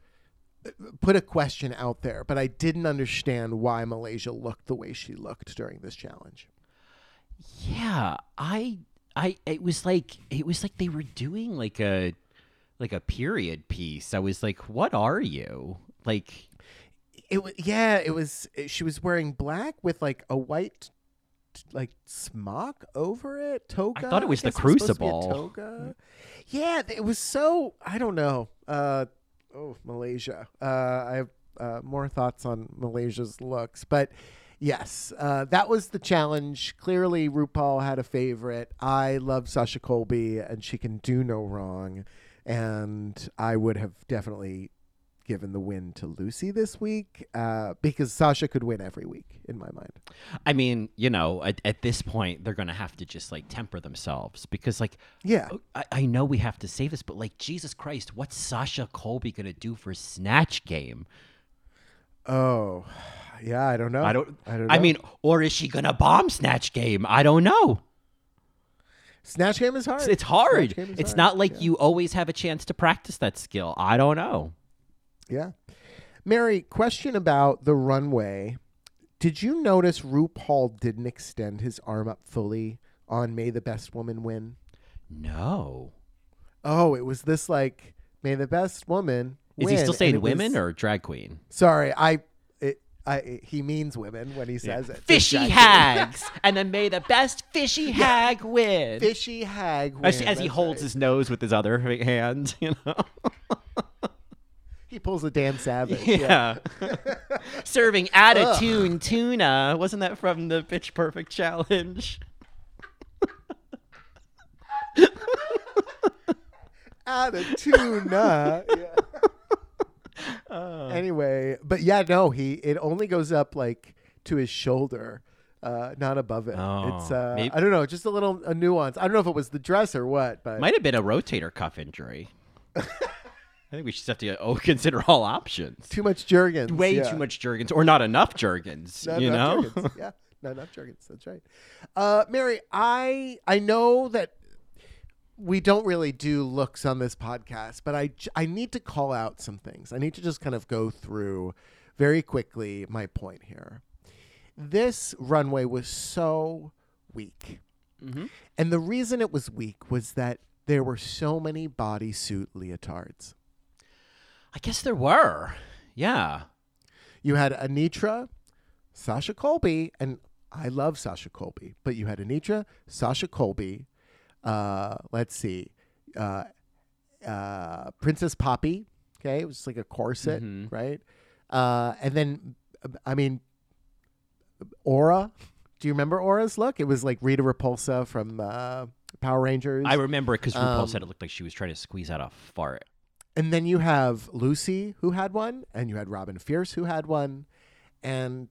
put a question out there, but I didn't understand why Malaysia looked the way she looked during this challenge. Yeah, I, I, it was like it was like they were doing like a, like a period piece. I was like, what are you like? It was yeah, it was she was wearing black with like a white like smock over it, toga. I thought it was the guess supposed to be a Crucible. toga. Yeah, it was so I don't know. Uh oh, Malaysia. Uh I have uh, more thoughts on Malaysia's looks, but Yes, uh, that was the challenge. Clearly, RuPaul had a favorite. I love Sasha Colby, and she can do no wrong. And I would have definitely given the win to Lucy this week uh, because Sasha could win every week in my mind. I mean, you know, at, at this point, they're going to have to just like temper themselves because, like, Yeah. I, I know we have to say this, but like, Jesus Christ, what's Sasha Colby going to do for Snatch Game? Oh, yeah. I don't know. I don't. I don't. I mean, or is she going to bomb Snatch Game? I don't know. Snatch game is hard. It's, it's hard. Is It's hard. not like Yeah. you always have a chance to practice that skill. I don't know. Yeah. Mary, question about the runway. Did you notice RuPaul didn't extend his arm up fully on May the Best Woman win? No. Oh, it was this like May the Best Woman. Is win, he still saying it was- women or drag queen? Sorry, I. I, he means women when he says it. Fishy hags, and then may the best fishy hag win. Fishy hag. as, win, as he holds right. his nose with his other hand, you know. He pulls a Dan Savage. Yeah. Serving attitude tuna. Wasn't that from the Pitch Perfect challenge? Attituna. yeah. Anyway, but yeah, no, he it only goes up like to his shoulder, uh, not above it. it's Oh, uh, maybe- I don't know, just a little a nuance. I don't know if it was the dress or what, but Might have been a rotator cuff injury. I think we should have to oh, consider all options. too much Jergens. Way yeah. too much Jergens, or not enough Jergens. Not you enough know. Jergens. yeah, not enough Jergens. That's right. Uh, Mary, I I know that we don't really do looks on this podcast, but I I need to call out some things. I need to just kind of go through very quickly my point here. This runway was so weak. And the reason it was weak was that there were so many bodysuit leotards. I guess there were. Yeah. You had Anetra, Sasha Colby, and I love Sasha Colby, but you had Anetra, Sasha Colby, uh, let's see, uh, uh, Princess Poppy. Okay, it was like a corset, right? Uh, and then, I mean, Aura. Do you remember Aura's look? It was like Rita Repulsa from uh, Power Rangers. I remember it because Um, said it looked like she was trying to squeeze out a fart. And then you have Lucy who had one, and you had Robin Fierce who had one, and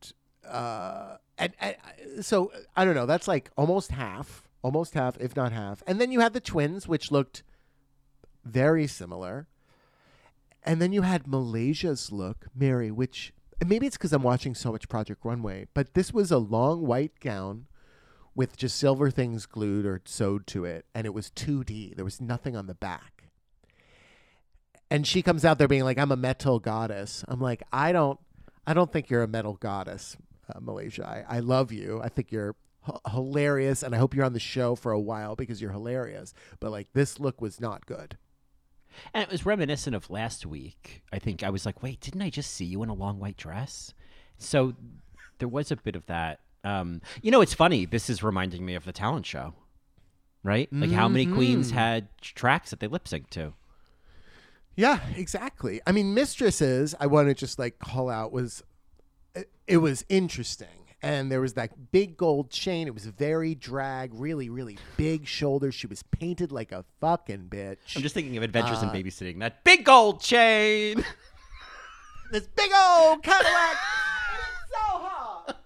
uh, and, and so I don't know. That's like almost half, almost half, if not half. And then you had the twins, which looked very similar. And then you had Malaysia's look, Mary, which maybe it's because I'm watching so much Project Runway, but this was a long white gown with just silver things glued or sewed to it, and it was 2D. There was nothing on the back and she comes out there being like i'm a metal goddess i'm like i don't i don't think you're a metal goddess uh, malaysia I, I love you i think you're h- hilarious and i hope you're on the show for a while because you're hilarious but like this look was not good And it was reminiscent of last week. I think I was like, wait, didn't I just see you in a long white dress? So there was a bit of that. Um, you know, it's funny. This is reminding me of the talent show, right? Like how many queens had tracks that they lip synced to? Yeah exactly. I mean mistresses i want to just like call out was it, it was interesting. And there was that big gold chain. It was very drag really really big shoulders. She was painted like a fucking bitch. I'm just thinking of Adventures in Uh, Babysitting. That big gold chain. this big old cadillac. And it's so hot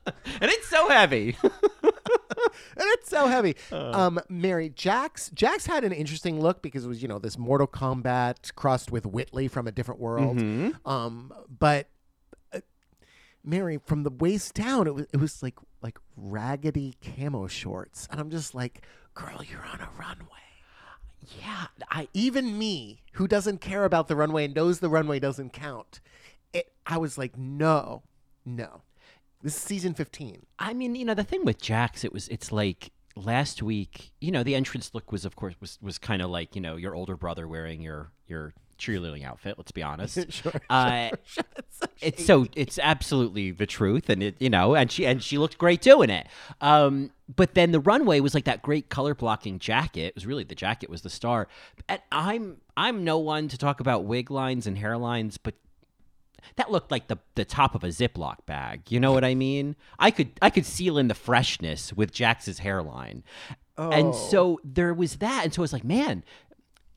and it's so heavy. and it's so heavy. Uh. um, Mary Jax Jax had an interesting look because it was you know this Mortal Kombat crossed with Whitley from a different world. Mm-hmm. Um, but uh, Mary from the waist down, it was it was like like raggedy camo shorts, and I'm just like, girl, you're on a runway. yeah, I Even me, who doesn't care about the runway and knows the runway doesn't count, it. I was like, no, no. This is season 15. I mean, you know, the thing with Jax, it was, it's like last week. You know, the entrance look was, of course, was was kind of like you know your older brother wearing your your cheerleading outfit. Let's be honest. Sure, Uh, it's so it's absolutely the truth, and it you know, and she and she looked great doing it. Um, but then the runway was like that great color blocking jacket. It was really the jacket was the star. And I'm I'm no one to talk about wig lines and hairlines, but that looked like the the top of a Ziploc bag. You know what I mean? I could I could seal in the freshness with Jax's hairline, and Oh. so there was that, and so I was like, man.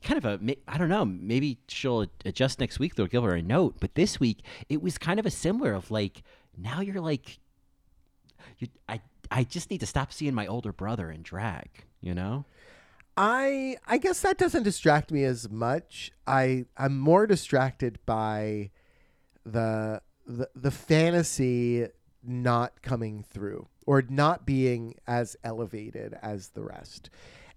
Kind of a I don't know. Maybe she'll adjust next week. They'll give her a note. But this week, it was kind of a similar of like, now you're like, you, I, I just need to stop seeing my older brother in drag. You know? I I guess that doesn't distract me as much. I I'm more distracted by the the the fantasy not coming through or not being as elevated as the rest.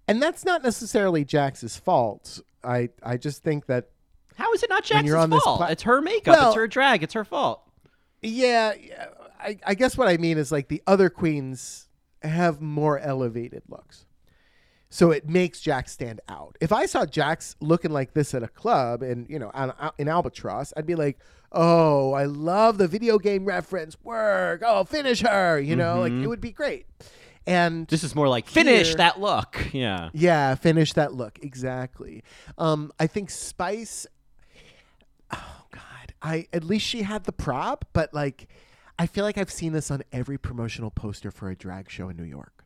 And that's not necessarily Jax's fault. I I just think that How is it not Jax's you're on this fault? pla- it's her makeup. Well- it's her drag. It's her fault. yeah, I I guess what I mean is like the other queens have more elevated looks. So it makes Jax stand out. If I saw Jax looking like this at a club and you know on, uh, in Albatross, I'd be like, "Oh, I love the video game reference. Work. Oh, finish her." You know, like it would be great. And This is more like finish Here- that look. Yeah. yeah, finish that look exactly. Um, I think Spice. Oh God, I at least she had the prop, but like, I feel like I've seen this on every promotional poster for a drag show in New York.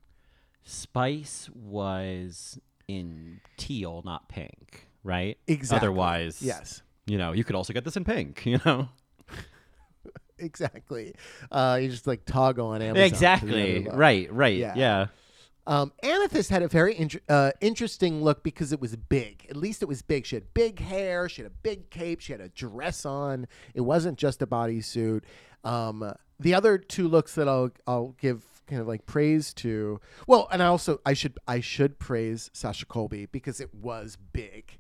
Spice was in teal, not pink, right? Exactly. Otherwise, Yes. You know, you could also get this in pink. You know. Exactly. Uh, you just like toggle on Amazon. exactly. Right. Right. Yeah. Yeah. Um, Amethyst had a very inter- uh, interesting look because it was big. At least it was big. She had big hair. She had a big cape. She had a dress on. It wasn't just a bodysuit. Um, the other two looks that I'll I'll give kind of like praise to. Well, and I also I should I should praise Sasha Colby because it was big.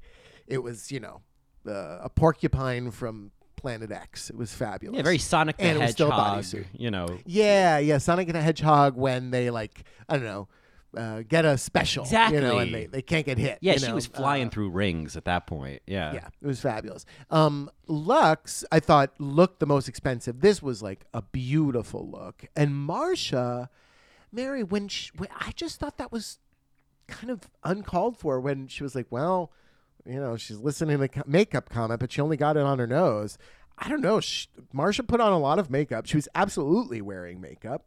It was you know uh, a porcupine from Planet X. It was fabulous. Yeah. Very Sonic the And it was still Hedgehog. bodysuit. You know. Yeah, yeah, Sonic and the Hedgehog when they like I don't know, uh, get a special, you know, and they, they can't get hit. Yeah, she know? was flying Uh, through rings at that point. Yeah. yeah, it was fabulous. Um, Luxx, I thought looked the most expensive. This was like a beautiful look, and Marsha, Mary, when, she, when I just thought that was kind of uncalled for when she was like, well, you know, she's listening to makeup comment, but she only got it on her nose. I don't know. She, Marsha put on a lot of makeup. She was absolutely wearing makeup.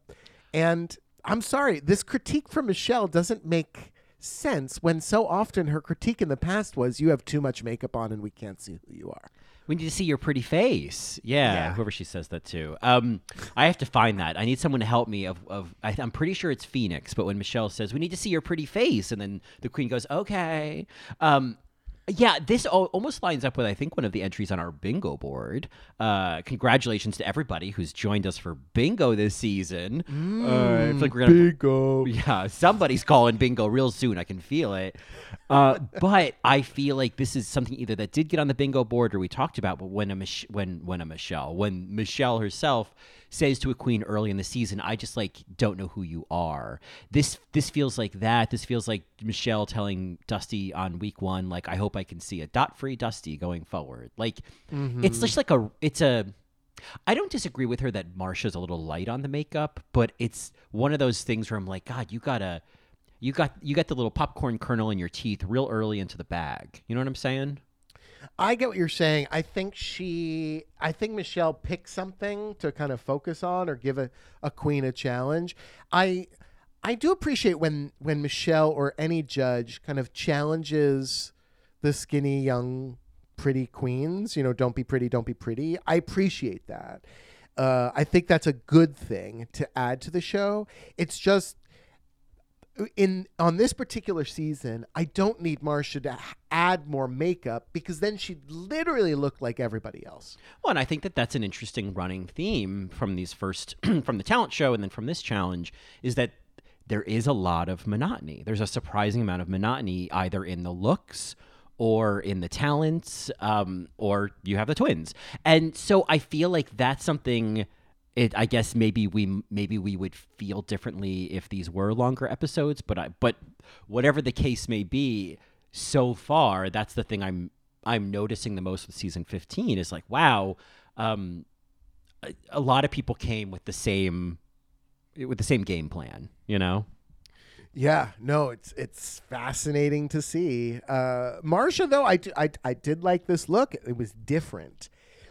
And I'm sorry, this critique from Michelle doesn't make sense when so often her critique in the past was you have too much makeup on and we can't see who you are. We need to see your pretty face. Yeah, Yeah. whoever she says that to. Um, I have to find that. I need someone to help me. Of, of I, I'm pretty sure it's Phoenix, but when Michelle says we need to see your pretty face, and then the queen goes, "Okay." Um, yeah, this almost lines up with I think one of the entries on our bingo board. Uh, congratulations to everybody who's joined us for bingo this season. uh, it's like we're gonna Bingo. yeah, somebody's calling bingo real soon. I can feel it. Uh, but I feel like this is something either that did get on the bingo board or we talked about. But when a Mich- when when a Michelle, when Michelle herself says to a queen early in the season, "I just like don't know who you are." This this feels like that. This feels like Michelle telling Dusty on week one, like, "I hope I can see a dot free Dusty going forward." Like it's mm-hmm. just like a it's a I don't disagree with her that Marsha's a little light on the makeup, but it's one of those things where I'm like, God, you gotta, you got, you got the little popcorn kernel in your teeth real early into the bag. You know what I'm saying? I get what you're saying. I think she, I think Michelle picked something to kind of focus on or give a, a queen a challenge. I, I do appreciate when when Michelle or any judge kind of challenges the skinny young pretty queens. You know, don't be pretty, don't be pretty. I appreciate that. Uh, I think that's a good thing to add to the show. It's just in on this particular season, I don't need Marsha to add more makeup because then she'd literally look like everybody else. Well, and I think that that's an interesting running theme from these first, from the talent show and then from this challenge, is that there is a lot of monotony. There's a surprising amount of monotony either in the looks or in the talents, um, or you have the twins. And so I feel like that's something. It, I guess maybe we maybe we would feel differently if these were longer episodes, but I but whatever the case may be, so far that's the thing I'm I'm noticing the most with season 15 is like wow, um, a, a lot of people came with the same with the same game plan, you know. Yeah, no, it's it's fascinating to see. Uh, Marsha, though, I, I I did like this look. It was different,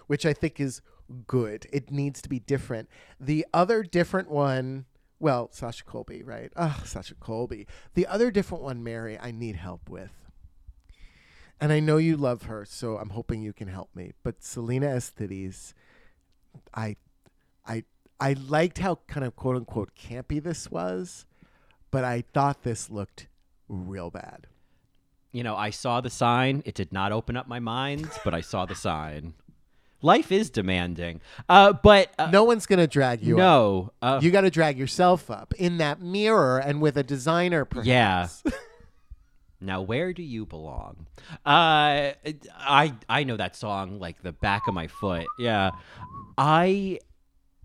which I think is good. It needs to be different. The other different one, well, Sasha Colby, right? Ah, Sasha Colby. The other different one, Mary, I need help with. And I know you love her, so I'm hoping you can help me. But Salina EsTitties, I, I, I liked how kind of quote unquote campy this was, but I thought this looked real bad. You know, I saw the sign. It did not open up my mind, but I saw the sign. Life is demanding. Uh, but uh, No one's gonna drag you up. no. Uh, You got to drag yourself up in that mirror and with a designer. Perhaps. Yeah. Now, where do you belong? Uh, I I know that song like the back of my foot. Yeah, I.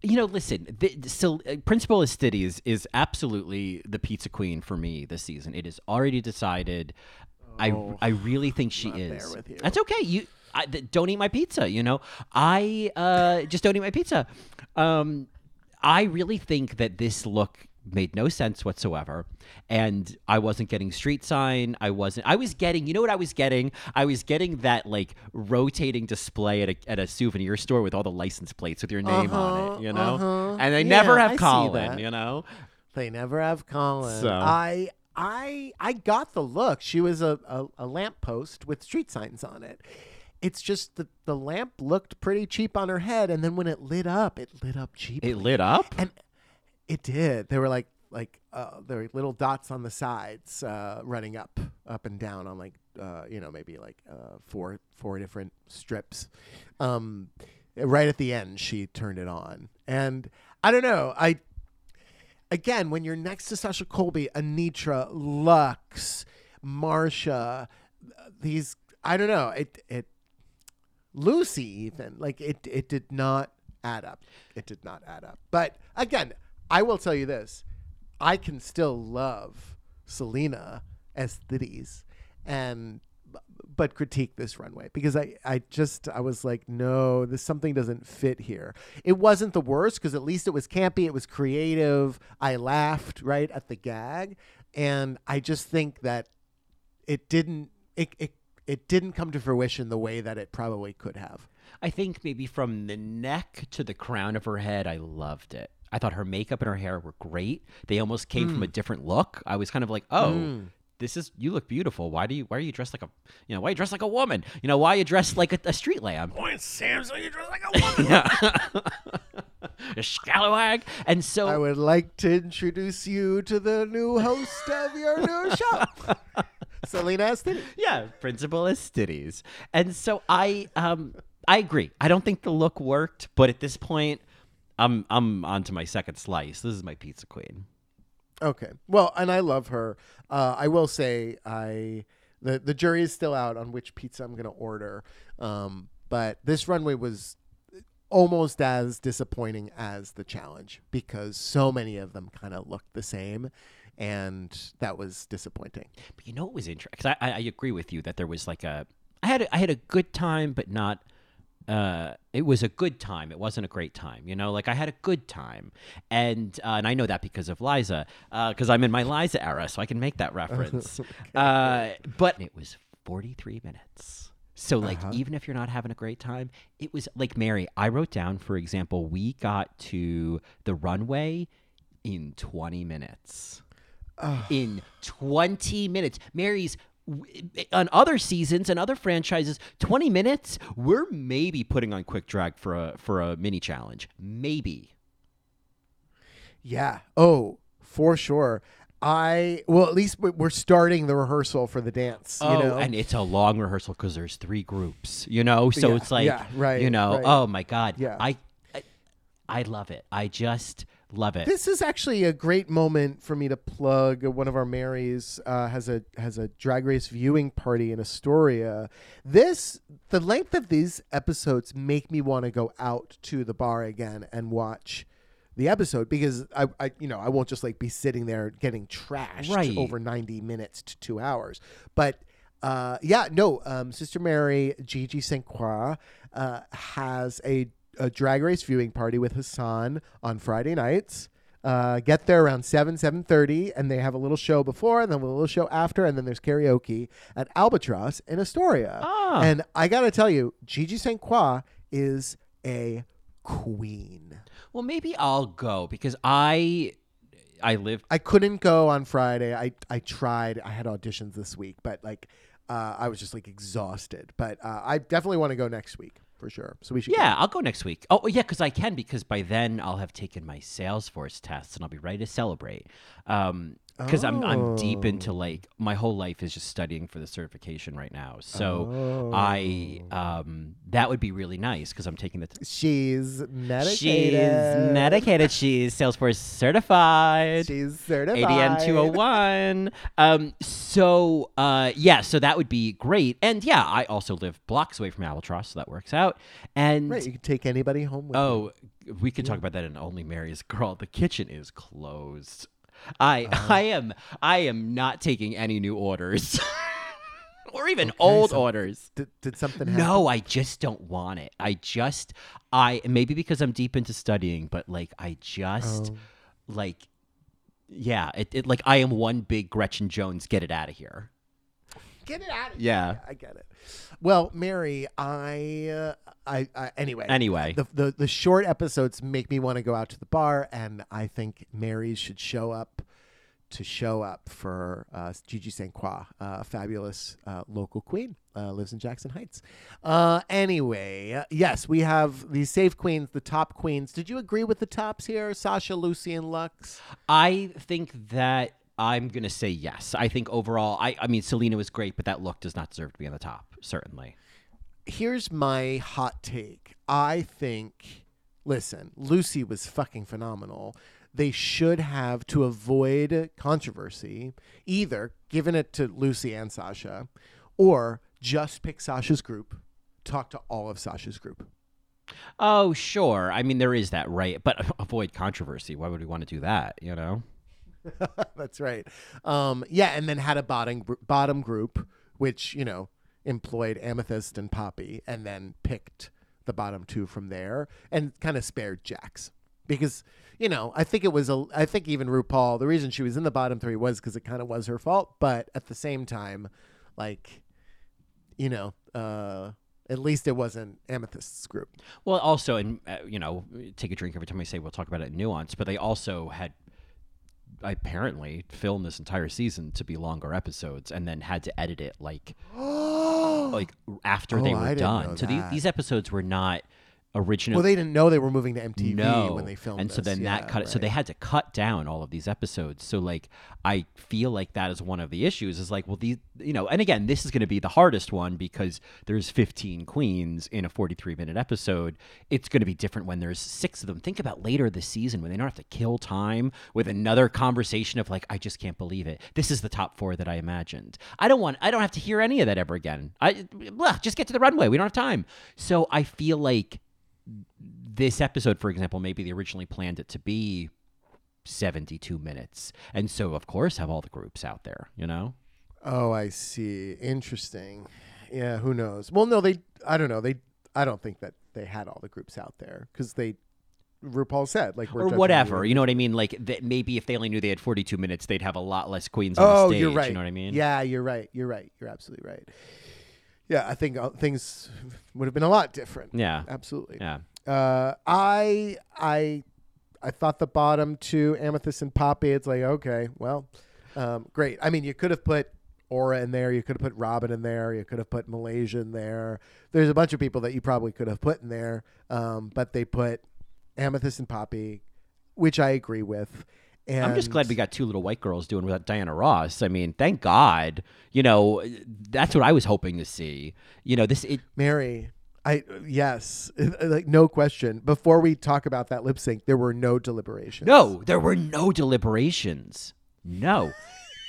You know, listen. The, still, uh, Principal Astides is absolutely the pizza queen for me this season. It is already decided. I I really think she Oh, is. with you. That's okay. You I, th- don't eat my pizza. You know, I uh, just don't eat my pizza. Um, I really think that this look made no sense whatsoever, and I wasn't getting street sign. I wasn't. I was getting. You know what I was getting? I was getting that like rotating display at a at a souvenir store with all the license plates with your name on Uh-huh, it. You know, uh-huh. and they never have I Colin. You know. They never have Colin. So- I I I got the look. She was a, a, a lamp post with street signs on it. It's just that the lamp looked pretty cheap on her head, and then when it lit up, it lit up cheap. It lit up. and it did. They were like like uh, there were little dots on the sides uh, running up up and down on like uh, you know maybe like uh, four four different strips. Um, right at the end, she turned it on, and I don't know. I again when you're next to Sasha Colby, Anetra, Luxx, Marsha, these I don't know. It it Lucy even like it it did not add up. It did not add up. But again, I will tell you this: I can still love Selena as Thitties and but critique this runway because I, I just I was like no this something doesn't fit here. It wasn't the worst because at least it was campy, it was creative. I laughed right at the gag, and I just think that it didn't it it, it didn't come to fruition the way that it probably could have. I think maybe from the neck to the crown of her head, I loved it. I thought her makeup and her hair were great. They almost came from a mm. different look. I was kind of like, oh, mm. this is you look beautiful. Why do you why are you dressed like a you know why are you dressed like a woman? You know why are you dressed like a, a street lamb? Point Sam, so you dressed like a woman. a scallywag. And so I would like to introduce you to the new host of your new show, Selena Estini. yeah, principal Astides. And so I um I agree. I don't think the look worked, but at this point, I'm I'm on to my second slice. This is my pizza queen. Okay. Well, and I love her. Uh, I will say I the the jury is still out on which pizza I'm going to order. Um, but this runway was almost as disappointing as the challenge because so many of them kind of looked the same and that was disappointing. But you know what was interesting? Because I, I agree with you that there was like a I had a, I had a good time, but not. Uh, it was a good time. It wasn't a great time, you know. Like I had a good time, and uh, and I know that because of Liza, because I'm in my Liza era, so I can make that reference. uh, but it was 43 minutes. So like even if you're not having a great time, it was like Mary. I wrote down, for example, we got to the runway in 20 minutes in 20 minutes. Mary's on other seasons and other franchises, 20 minutes, we're maybe putting on quick drag for a for a mini challenge. Maybe. Yeah. Oh, for sure. I well, at least we- we're starting the rehearsal for the dance. Oh, you know? and it's a long rehearsal because there's three groups, you know. So Yeah, it's like, yeah, right, you know, right. oh my god, Yeah. I, I, I love it. I just love it. This is actually a great moment for me to plug. One of our Marys uh, has a has a drag race viewing party in Astoria. This the length of these episodes make me want to go out to the bar again and watch the episode because I, I you know I won't just like be sitting there getting trashed Right. over ninety minutes to two hours, but. Uh, yeah, no. Um, Sister Mary Gigi St. Croix uh, has a, a drag race viewing party with Hassan on Friday nights. Uh, get there around seven seven thirty, and they have a little show before, and then a little show after, and then there's karaoke at Albatross in Astoria. Ah. And I gotta tell you, Gigi St. Croix is a queen. Well, maybe I'll go because I I live I couldn't go on Friday. I I tried. I had auditions this week, but like uh, I was just like exhausted. But uh, I definitely want to go next week for sure. So we should. Yeah, I'll go next week. Oh, yeah, because I can because by then I'll have taken my Salesforce tests and I'll be ready to celebrate. Um, because I'm I'm deep into like my whole life is just studying for the certification right now. So I um that would be really nice because I'm taking the. T- She's medicated. She's medicated. She's Salesforce certified. She's certified. ADM 201. Um, so, uh, yeah, so that would be great. And yeah, I also live blocks away from Albatross, so that works out. And Right, you can take anybody home with you. oh, we could talk about that in Only Mary's Girl. The kitchen is closed. I uh-huh. I am I am not taking any new orders. or even old so- orders. Did, did something happen? No, I just don't want it. I just I maybe because I'm deep into studying, but like I just Oh. like yeah, it, it like I am one big Gretchen Jones. Get it out of here. Get it out of Yeah. here. I get it. Well, Mary, I, uh, I, I anyway. Anyway. the, the the short episodes make me want to go out to the bar, and I think Mary should show up to show up for uh, Gigi St. Croix, a fabulous uh, local queen, uh, lives in Jackson Heights. Uh, anyway, uh, yes, we have the safe queens, the top queens. Did you agree with the tops here, Sasha, Lucy, and Luxx? I think that I'm gonna say yes. I think overall, I I mean Salina was great, but that look does not deserve to be on the top. Certainly. here's my hot take. I think, listen, Lucy was fucking phenomenal. They should have, to avoid controversy, either given it to Lucy and Sasha, or just pick Sasha's group, talk to all of Sasha's group. Oh, sure. I mean, there is that, right? But avoid controversy. Why would we want to do that? You know? That's right. Um, yeah, and then had a bottom bottom group, which you know employed Amethyst and Poppy, and then picked the bottom two from there, and kind of spared Jax because you know I think it was a I think even RuPaul the reason she was in the bottom three was because it kind of was her fault, but at the same time, like you know. uh at least it wasn't Amethyst's group. Well, also, and uh, you know, take a drink every time I say we'll talk about it in nuance. But they also had apparently filmed this entire season to be longer episodes, and then had to edit it like like after they Oh, were I done. So these, these episodes were not original. Well, they didn't know they were moving to MTV no, when they filmed and so this. then Yeah, that cut it. So they had to cut down all of these episodes. So like, I feel like that is one of the issues. Is like, well, these, you know, and again, this is going to be the hardest one because there's 15 queens in a 43 minute episode. It's going to be different when there's six of them. Think about later this season when they don't have to kill time with another conversation of like, I just can't believe it. This is the top four that I imagined. I don't want. I don't have to hear any of that ever again. I blah, just get to the runway. We don't have time. So I feel like this episode, for example, maybe they originally planned it to be 72 minutes. And so, of course, have all the groups out there, you know? Oh, I see. Interesting. Yeah, who knows? Well, no, they. I don't know. They. I don't think that they had all the groups out there because they. RuPaul said like we're or whatever. you. Know what I mean? Like, th- maybe if they only knew they had 42 minutes, they'd have a lot less queens on Oh, the stage. you're right. You know what I mean? Yeah, you're right. You're right. You're absolutely right. Yeah, I think uh, things would have been a lot different. Yeah. Absolutely. Yeah. Uh, I I I thought the bottom two, Amethyst and Poppy. It's like okay, well, um, great. I mean, you could have put Aura in there. You could have put Robin in there. You could have put Malaysia in there. There's a bunch of people that you probably could have put in there, um, but they put Amethyst and Poppy, which I agree with. And I'm just glad we got two little white girls doing without Diana Ross. I mean, thank God. You know, that's what I was hoping to see. You know, this it Mary. I yes, like no question. Before we talk about that lip sync, there were no deliberations. No, there were no deliberations. No.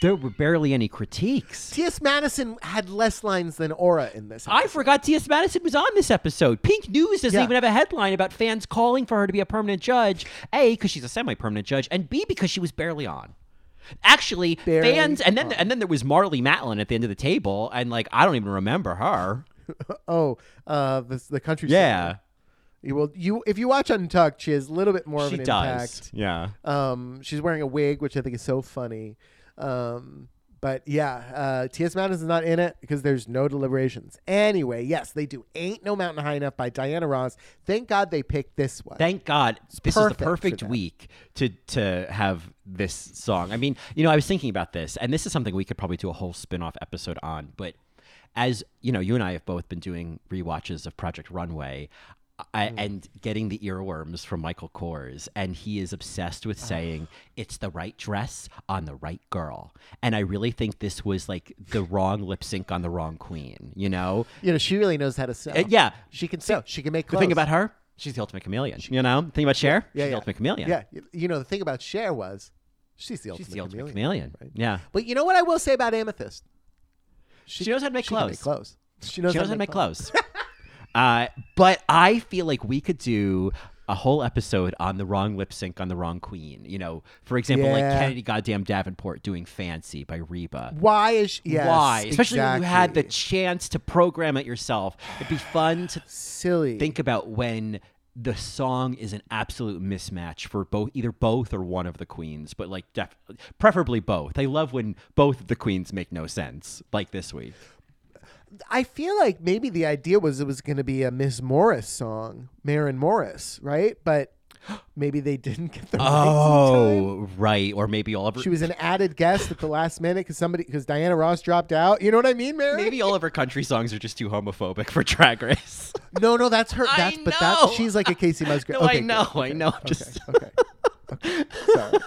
There were barely any critiques. T.S. Madison had less lines than Aura in this. I forgot T.S. Madison was on this episode. Pink News doesn't Yeah. even have a headline about fans calling for her to be a permanent judge. A, because she's a semi-permanent judge, and B, because she was barely on. Actually, Barely fans, and then and then there was Marley Matlin at the end of the table, and like I don't even remember her. Oh, uh, the the country. Yeah, singer. You will you if you watch Untucked, she has a little bit more she of an does. impact. Yeah, Um, she's wearing a wig, which I think is so funny. Um, But yeah, uh, T.S. Madison is not in it because there's no deliberations. Anyway, yes, they do. Ain't No Mountain High Enough by Diana Ross. Thank God they picked this one. Thank God this is the perfect week to to have this song. I mean, you know, I was thinking about this, and this is something we could probably do a whole spin-off episode on. But as you know, you and I have both been doing rewatches of Project Runway. I, Mm. and getting the earworms from Michael Kors, and he is obsessed with saying it's the right dress on the right girl. And I really think this was like the wrong lip sync on the wrong queen. You know, you know, she really knows how to sew. Uh, yeah. She can sew. She can make the thing about her, she's the ultimate chameleon. You know, the thing about Cher, yeah, she's yeah. the ultimate chameleon. Yeah, you know, the thing about Cher was she's the ultimate, She's the ultimate chameleon. chameleon. Yeah. But you know what I will say about Amethyst? She, knows how to make She clothes. make clothes. She knows, She knows how to make clothes. Uh, but I feel like we could do a whole episode on the wrong lip sync on the wrong queen. You know, for example, like Kennedy Goddamn Davenport doing "Fancy" by Reba. Why is she? Yes, Why? Especially when you had the chance to program it yourself. It'd be fun to silly. think about when the song is an absolute mismatch for both either both or one of the queens but like def- preferably both i love when both of the queens make no sense like this week I feel like maybe the idea was it was going to be a Miss Morris song, Maren Morris, right? But maybe they didn't get the rights in oh, time. oh right or maybe oliver She was an added guest at the last minute because somebody because Diana Ross dropped out. You know what I mean, Mary? maybe all of her country songs are just too homophobic for drag race No, no, that's her. I That's but know. that's she's like a Kacey Musgrave. No, I okay, good, know, I okay, know, I'm Okay, just- okay. okay. Sorry.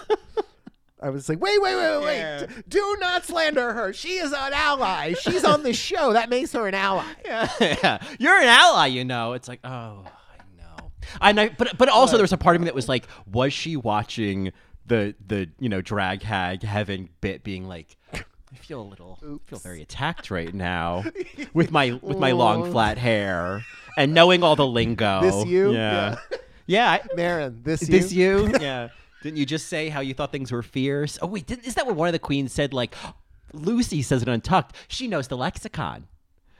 I was like, wait, wait, wait, wait, Yeah. Do not slander her. She is an ally. She's on the show. That makes her an ally. yeah, yeah. you're an ally you know it's like oh i know i know but but also there was a part of me that was like was she watching the the you know drag hag heaven bit being like I feel a little feel very attacked right now with my with my long flat hair and knowing all the lingo. This you? Yeah. Yeah. I- Maren, this you? this you? Yeah. Didn't you just say how you thought things were fierce? Oh wait, didn't, is that what one of the queens said? Like, Loosey says it untucked. She knows the lexicon.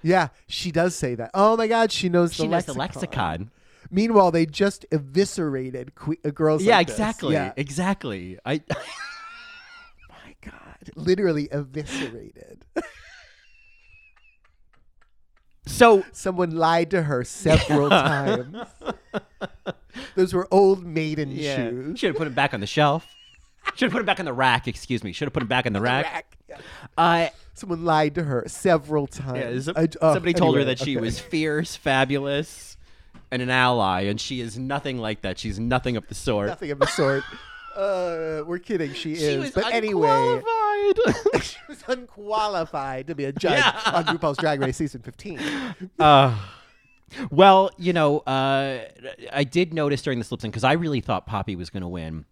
Yeah, she does say that. Oh my God, she knows She the knows lexicon. the lexicon. Meanwhile, they just eviscerated que- uh, girls. yeah, like this. exactly. Yeah. Exactly. I. My God, literally eviscerated. so Someone lied to her several times. Those were old maiden yeah, shoes. should have put them back on the shelf. Should have put them back on the rack. Excuse me. Should have put them back on the rack. Rack. Yeah. Uh, Someone lied to her several yeah, times. some- I- oh, somebody told her anyway, that she okay. was fierce, fabulous, and an ally, and she is nothing like that. She's nothing of the sort. nothing of the sort. Uh, we're kidding. She, She is. but anyway, unqualified. she was unqualified to be a judge Yeah. on RuPaul's Drag Race season 15. Uh, well, you know, uh, I did notice during the lip sync because I really thought Poppy was going to win.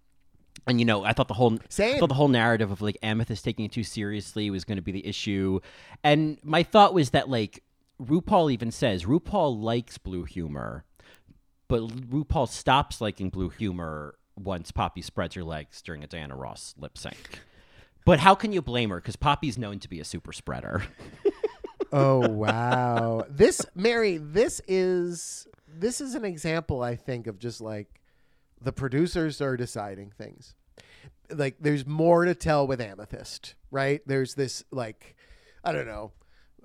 And you know, I thought the whole Same. I thought the whole narrative of like Amethyst taking it too seriously was going to be the issue. And my thought was that like RuPaul even says RuPaul likes blue humor, but RuPaul stops liking blue humor once Poppy spreads her legs during a Diana Ross lip sync. But how can you blame her? Because Poppy's known to be a super spreader. Oh wow. this Mary, this is this is an example I think of just like the producers are deciding things. Like there's more to tell with Amethyst, right? There's this like I don't know,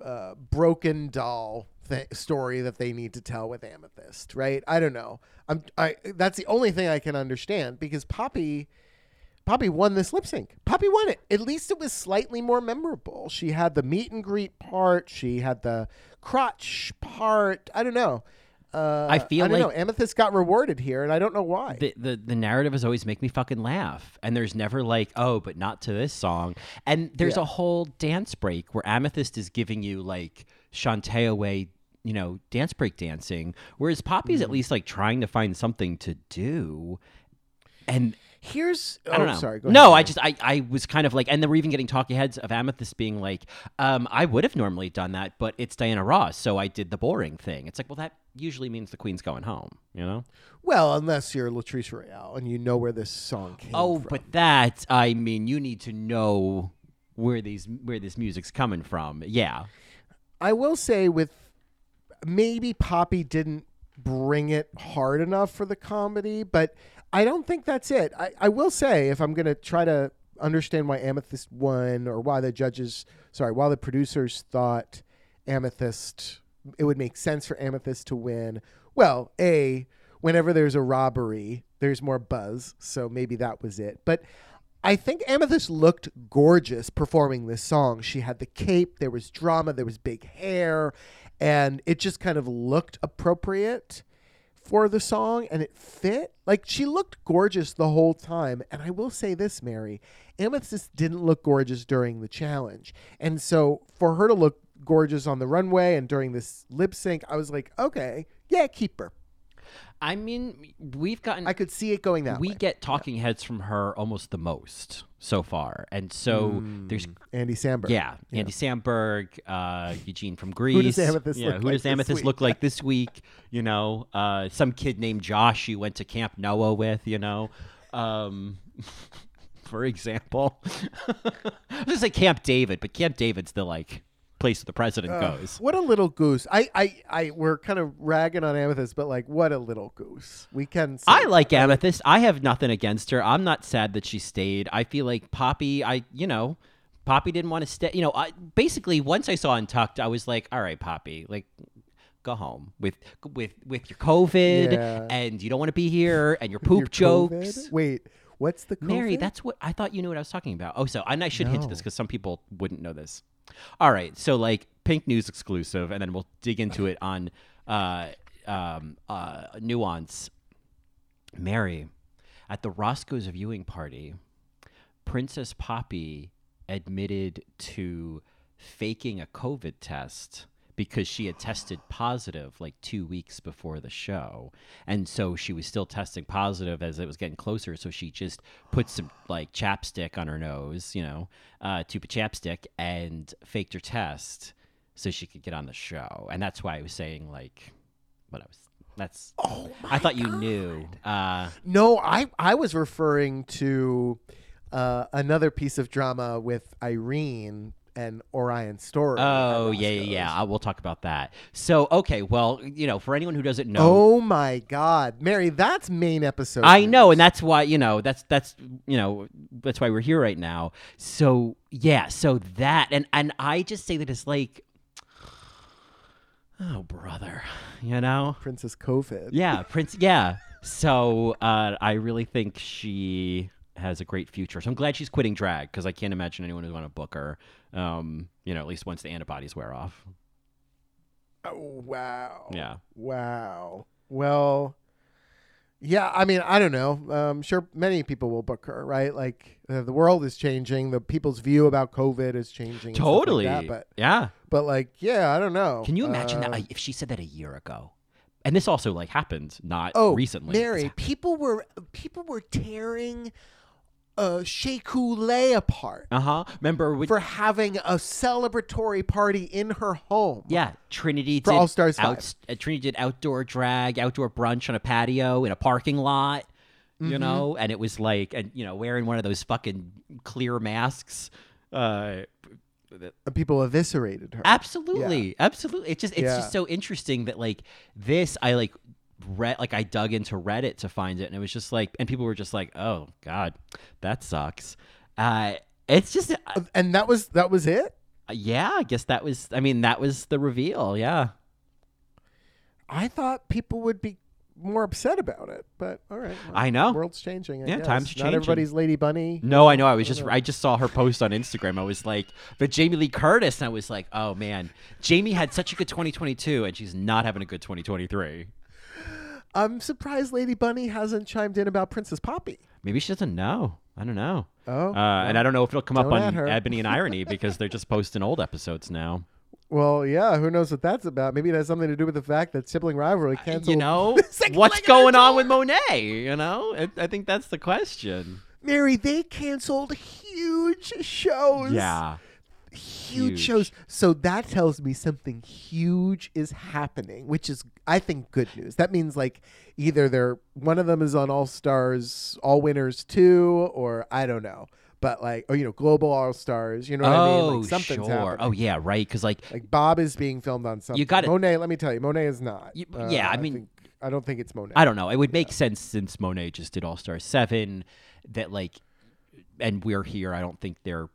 uh, broken doll th- story that they need to tell with Amethyst, right? I don't know. I'm I that's the only thing I can understand because Poppy Poppy won this lip sync. Poppy won it. At least it was slightly more memorable. She had the meet and greet part. She had the crotch part. I don't know. Uh, I feel I don't know. like- Amethyst got rewarded here, and I don't know why. the, the the narrative has always make me fucking laugh and there's never like oh but not to this song and there's Yeah. a whole dance break where amethyst is giving you like Shantae away you know dance break dancing whereas poppy's Mm. at least like trying to find something to do and Here's I don't oh, know. Sorry, go no, ahead, I just I, I was kind of like, and then we're even getting talking heads of Amethyst being like, um, I would have normally done that, but it's Diana Ross, so I did the boring thing. It's like, well, that usually means the queen's going home, you know? well, unless you're Latrice Royale and you know where this song came Oh, from. but that I mean, you need to know where these where this music's coming from. Yeah, I will say with maybe Poppy didn't bring it hard enough for the comedy, but I don't think that's it. I, I will say if I'm gonna try to understand why Amethyst won, or why the judges, sorry, why the producers thought Amethyst, it would make sense for Amethyst to win. Well, a whenever there's a robbery, there's more buzz, so maybe that was it. But I think Amethyst looked gorgeous performing this song. She had the cape, there was drama, there was big hair, and it just kind of looked appropriate for the song and it fit. Like she looked gorgeous the whole time. And I will say this, Mary, Amethyst didn't look gorgeous during the challenge. And so for her to look gorgeous on the runway and during this lip sync, I was like, okay, yeah, keep her. I mean, we've gotten I could see it going that way. we way. get talking heads from her almost the most so far, and so there's Andy Samberg. yeah, Andy Samberg, uh, Eugene from Greece. does Amethyst yeah, look who like does Amethyst look like this week? You know, uh, some kid named Josh you went to Camp Noah with. You know, um, for example, I was gonna say Camp David, but Camp David's the like place the president goes. What a little goose. I, I, I, we're kind of ragging on Amethyst, but like, what a little goose. We can. I like Amethyst. I have nothing against her. I'm not sad that she stayed. I feel like Poppy, I, you know, Poppy didn't want to stay. You know, I basically once I saw Untucked, I was like, all right, Poppy, like go home with with with your COVID Yeah. and you don't want to be here and your poop Your jokes. COVID? Wait, what's the COVID? Mary, that's what I thought you knew what I was talking about. Oh, so and I should hint to this because some people wouldn't know this. All right, so like Pink News exclusive, and then we'll dig into it on uh, um, uh, Nuance. Mary, at the Roscoe's viewing party, Princess Poppy admitted to faking a COVID test because she had tested positive like two weeks before the show. And so she was still testing positive as it was getting closer. So she just put some like chapstick on her nose, you know, uh, tube of chapstick, and faked her test so she could get on the show. And that's why I was saying, like, what I was. That's. Oh I thought you knew. Uh, No, I I was referring to uh, another piece of drama with Irene and Orion Story. Oh yeah, yeah, yeah. I, we'll talk about that. So okay, well, you know, for anyone who doesn't know, Oh my God, Mary, that's main episode. I news. know, and that's why you know that's that's you know that's why we're here right now. So yeah, so that and and I just say that it's like, oh brother, you know, Princess COVID. yeah, Prince, yeah. So uh, I really think she has a great future. So I'm glad she's quitting drag because I can't imagine anyone would want to book her. Um, you know, at least once the antibodies wear off. Oh, wow. Yeah. Wow. Well, yeah. I mean, I don't know. Um, sure, many people will book her, right? Like uh, the world is changing. The people's view about COVID is changing. stuff like Totally. that, but yeah. but like, yeah, I don't know. Can you imagine Uh, that if she said that a year ago? And this also like happened not Oh, recently. Mary, people were people were tearing uh Coulee apart Uh huh. Remember with for having a celebratory party in her home. yeah, Trinity For did All Stars out, uh, Trinity did outdoor drag, outdoor brunch on a patio in a parking lot. Mm-hmm. You know, and it was like, and you know, wearing one of those fucking clear masks. Uh, people eviscerated her. absolutely, absolutely. It's just, it's Yeah. just so interesting that like this, I like read, like I dug into Reddit to find it, and it was just like, and people were just like, oh god, that sucks. Uh, it's just, uh, and that was that was it. yeah, I guess that was, I mean, that was the reveal. Yeah. I thought people would be more upset about it, but all right. well, I know. World's changing. I Yeah, guess. times are Not changing. everybody's Lady Bunny. No, I know. I was just I just saw her post on Instagram. I was like, but Jamie Lee Curtis, and I was like, oh man, Jamie had such a good 2022, and she's not having a good 2023. I'm surprised Lady Bunny hasn't chimed in about Princess Poppy. Maybe she doesn't know. I don't know. Oh, uh, and I don't know if it'll come up on. Ebony and Irony because they're just posting old episodes now. Well, yeah. Who knows what that's about? Maybe it has something to do with the fact that sibling rivalry canceled. You know, what's leg of her going on with Monet? You know, I, I think that's the question. Mary, they canceled huge shows. Yeah. Huge, Huge. shows. So that tells me something huge is happening, which is I think good news. That means like either they're one of them is on All Stars, All Winners two, or I don't know, but like or you know Global All Stars. You know what I mean? oh, Like something's sure. happening. Oh, yeah, right. Because like, Like Bob is being filmed on something. You gotta- Monet. Let me tell you, Monet is not. You- Uh, yeah, I mean- think, I don't think it's Monet. I don't know. It would make sense since Monet just did All Star Seven that like and we're here. I don't think they're,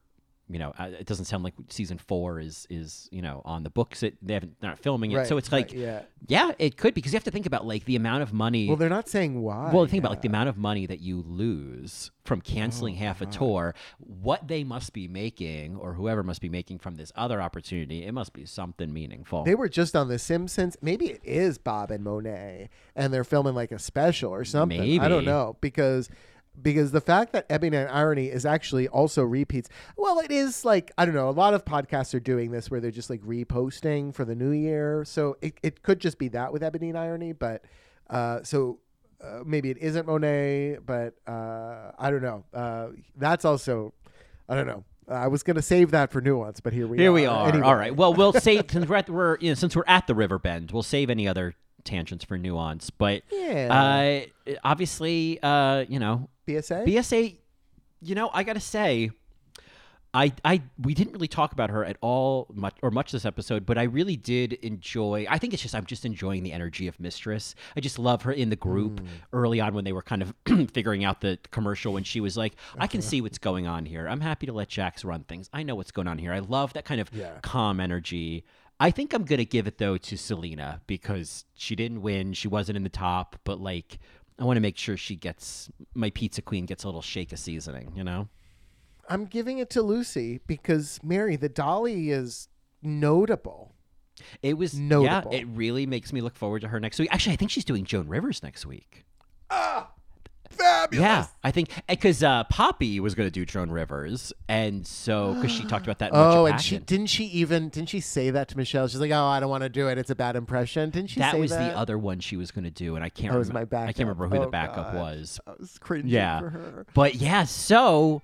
you know, uh, it doesn't sound like season four is is you know on the books. It they haven't they're not filming it, Right, so it's right, like yeah. yeah, it could because you have to think about like the amount of money. Well, they're not saying why. well, think about like the amount of money that you lose from canceling half a tour. What they must be making, or whoever must be making from this other opportunity, it must be something meaningful. They were just on The Simpsons. Maybe it is Bob and Monet, and they're filming like a special or something. I don't know because because the fact that Ebony and Irony is actually also repeats. Well, it is like I don't know. A lot of podcasts are doing this where they're just like reposting for the new year. So it it could just be that with Ebony and Irony, but uh, so. Uh, maybe it isn't Monet, but uh, I don't know. Uh, that's also, I don't know. I was gonna save that for nuance, but here we are. Here are. we are. Anyway. All right. Well, we'll save since we're at the, we're you know, since we're at the river bend, we'll save any other tangents for nuance. But Yeah. uh, obviously, uh, you know, BSA. BSA. You know, I gotta say, I I we didn't really talk about her at all much or much this episode, but I really did enjoy. I think it's just I'm just enjoying the energy of Mistress. I just love her in the group Mm. early on when they were kind of figuring out the commercial when she was like, "I can see what's going on here. I'm happy to let Jax run things. I know what's going on here. I love that kind of Yeah. calm energy." I think I'm gonna give it though to Salina because she didn't win. She wasn't in the top, but like I want to make sure she gets my pizza queen gets a little shake of seasoning. You know. I'm giving it to Loosey because Mary, the dolly is notable. It was Notable. Yeah, it really makes me look forward to her next week. Actually, I think she's doing Joan Rivers next week. Ah! Fabulous. Yeah, I think because uh, Poppy was going to do Joan Rivers, and so because she talked about that. Oh, and she didn't she even didn't she say that to Michelle? She's like, "Oh, I don't want to do it. It's a bad impression." Didn't she that was that? the other one she was going to do, and I can't. Was remem- my I can't remember who Oh, the backup God. was. I was cringing Yeah, for her. but yeah, so.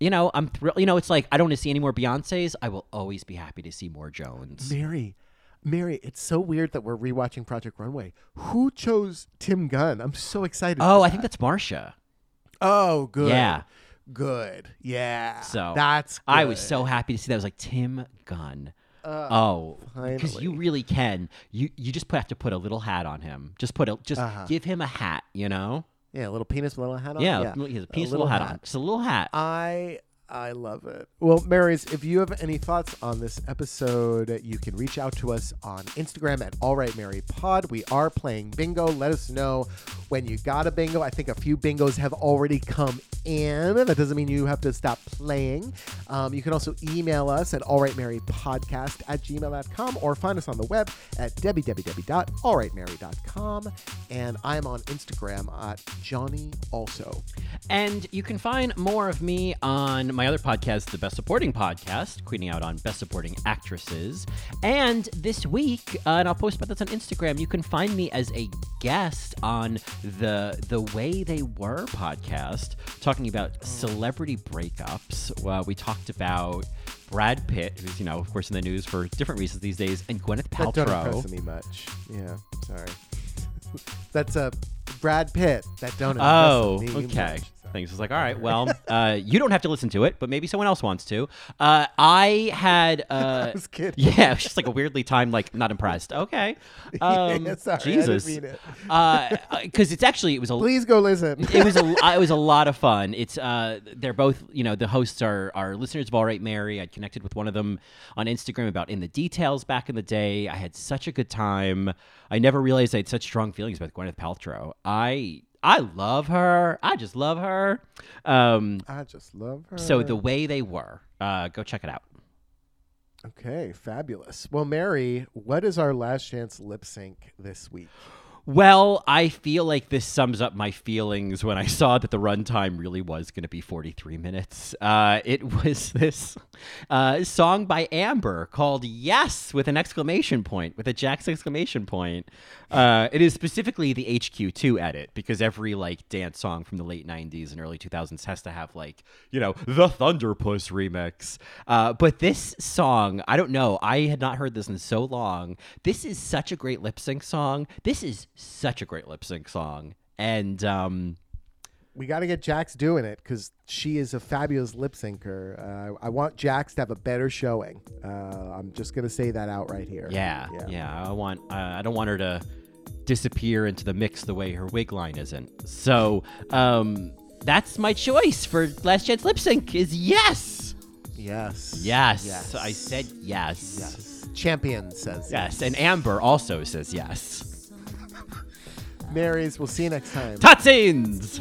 You know, I'm thrilled. You know, it's like I don't want to see any more Beyonces. I will always be happy to see more Jones. Mary, Mary, it's so weird that we're rewatching Project Runway. Who chose Tim Gunn? I'm so excited. Oh, I think that's Marcia. Oh, good. Yeah. Good. Yeah. So that's. I was so happy to see that. I was like Tim Gunn. oh, because you really can. You you just have to put a little hat on him. Just put a just Uh-huh. give him a hat. You know. Yeah, a little penis with a little hat on. Yeah, he has a piece little, hat, on. Just a little hat. I I love it. Well, Marys, if you have any thoughts on this episode, you can reach out to us on Instagram at All Right Mary Pod. We are playing bingo. Let us know when you got a bingo. I think a few bingos have already come in. That doesn't mean you have to stop playing. Um, you can also email us at allrightmarypodcast at gmail.com or find us on the web at www.allrightmary.com. And I'm on Instagram at Johnny also. And you can find more of me on my other podcast, the Best Supporting Podcast, tweeting out on Best Supporting Actresses. And this week, uh, and I'll post about this on Instagram, you can find me as a guest on the The Way They Were podcast, talking about celebrity breakups. Well, we talked about Brad Pitt, who's, you know, of course, in the news for different reasons these days, and Gwyneth Paltrow. That don't impress me much. Yeah, sorry. That's a Brad Pitt. That don't impress Oh, me okay. much. Things It's like, all right, well, uh, you don't have to listen to it, but maybe someone else wants to. Uh, I had, uh, I was kidding. yeah, it was just like a weirdly timed, like not impressed. Okay, um, Yeah, sorry, Jesus, mean it. because it's actually it was a Please go listen. it was a it was a lot of fun. It's uh they're both you know the hosts are are listeners of All Right Mary. I connected with one of them on Instagram about in the details back in the day. I had such a good time. I never realized I had such strong feelings about Gwyneth Paltrow. I I love her. I just love her. Um, I just love her. so the way they were, uh, go check it out. okay, fabulous. Well, Mary, what is our last chance lip sync this week? Well, I feel like this sums up my feelings when I saw that the runtime really was going to be 43 minutes. Uh, it was this uh, song by Amber called Yes with an exclamation point, with a Jack's exclamation point. Uh, it is specifically the HQ2 edit because every like dance song from the late 90s and early 2000s has to have like, you know, the Thunderpuss remix. Uh, but this song, I don't know, I had not heard this in so long. This is such a great lip sync song. This is such a great lip sync song. And um, We got to get Jax doing it because she is a fabulous lip syncer. Uh, I want Jax to have a better showing. Uh, I'm just gonna say that out right here. yeah, yeah, I want, uh, I don't want her to disappear into the mix the way her wig line isn't. So, um, that's my choice for last chance lip sync. Is yes, Yes. yes. Yes. I said yes. Yes. Champion says Yes, and Amber also says yes. Marys, we'll see you next time. Totsins!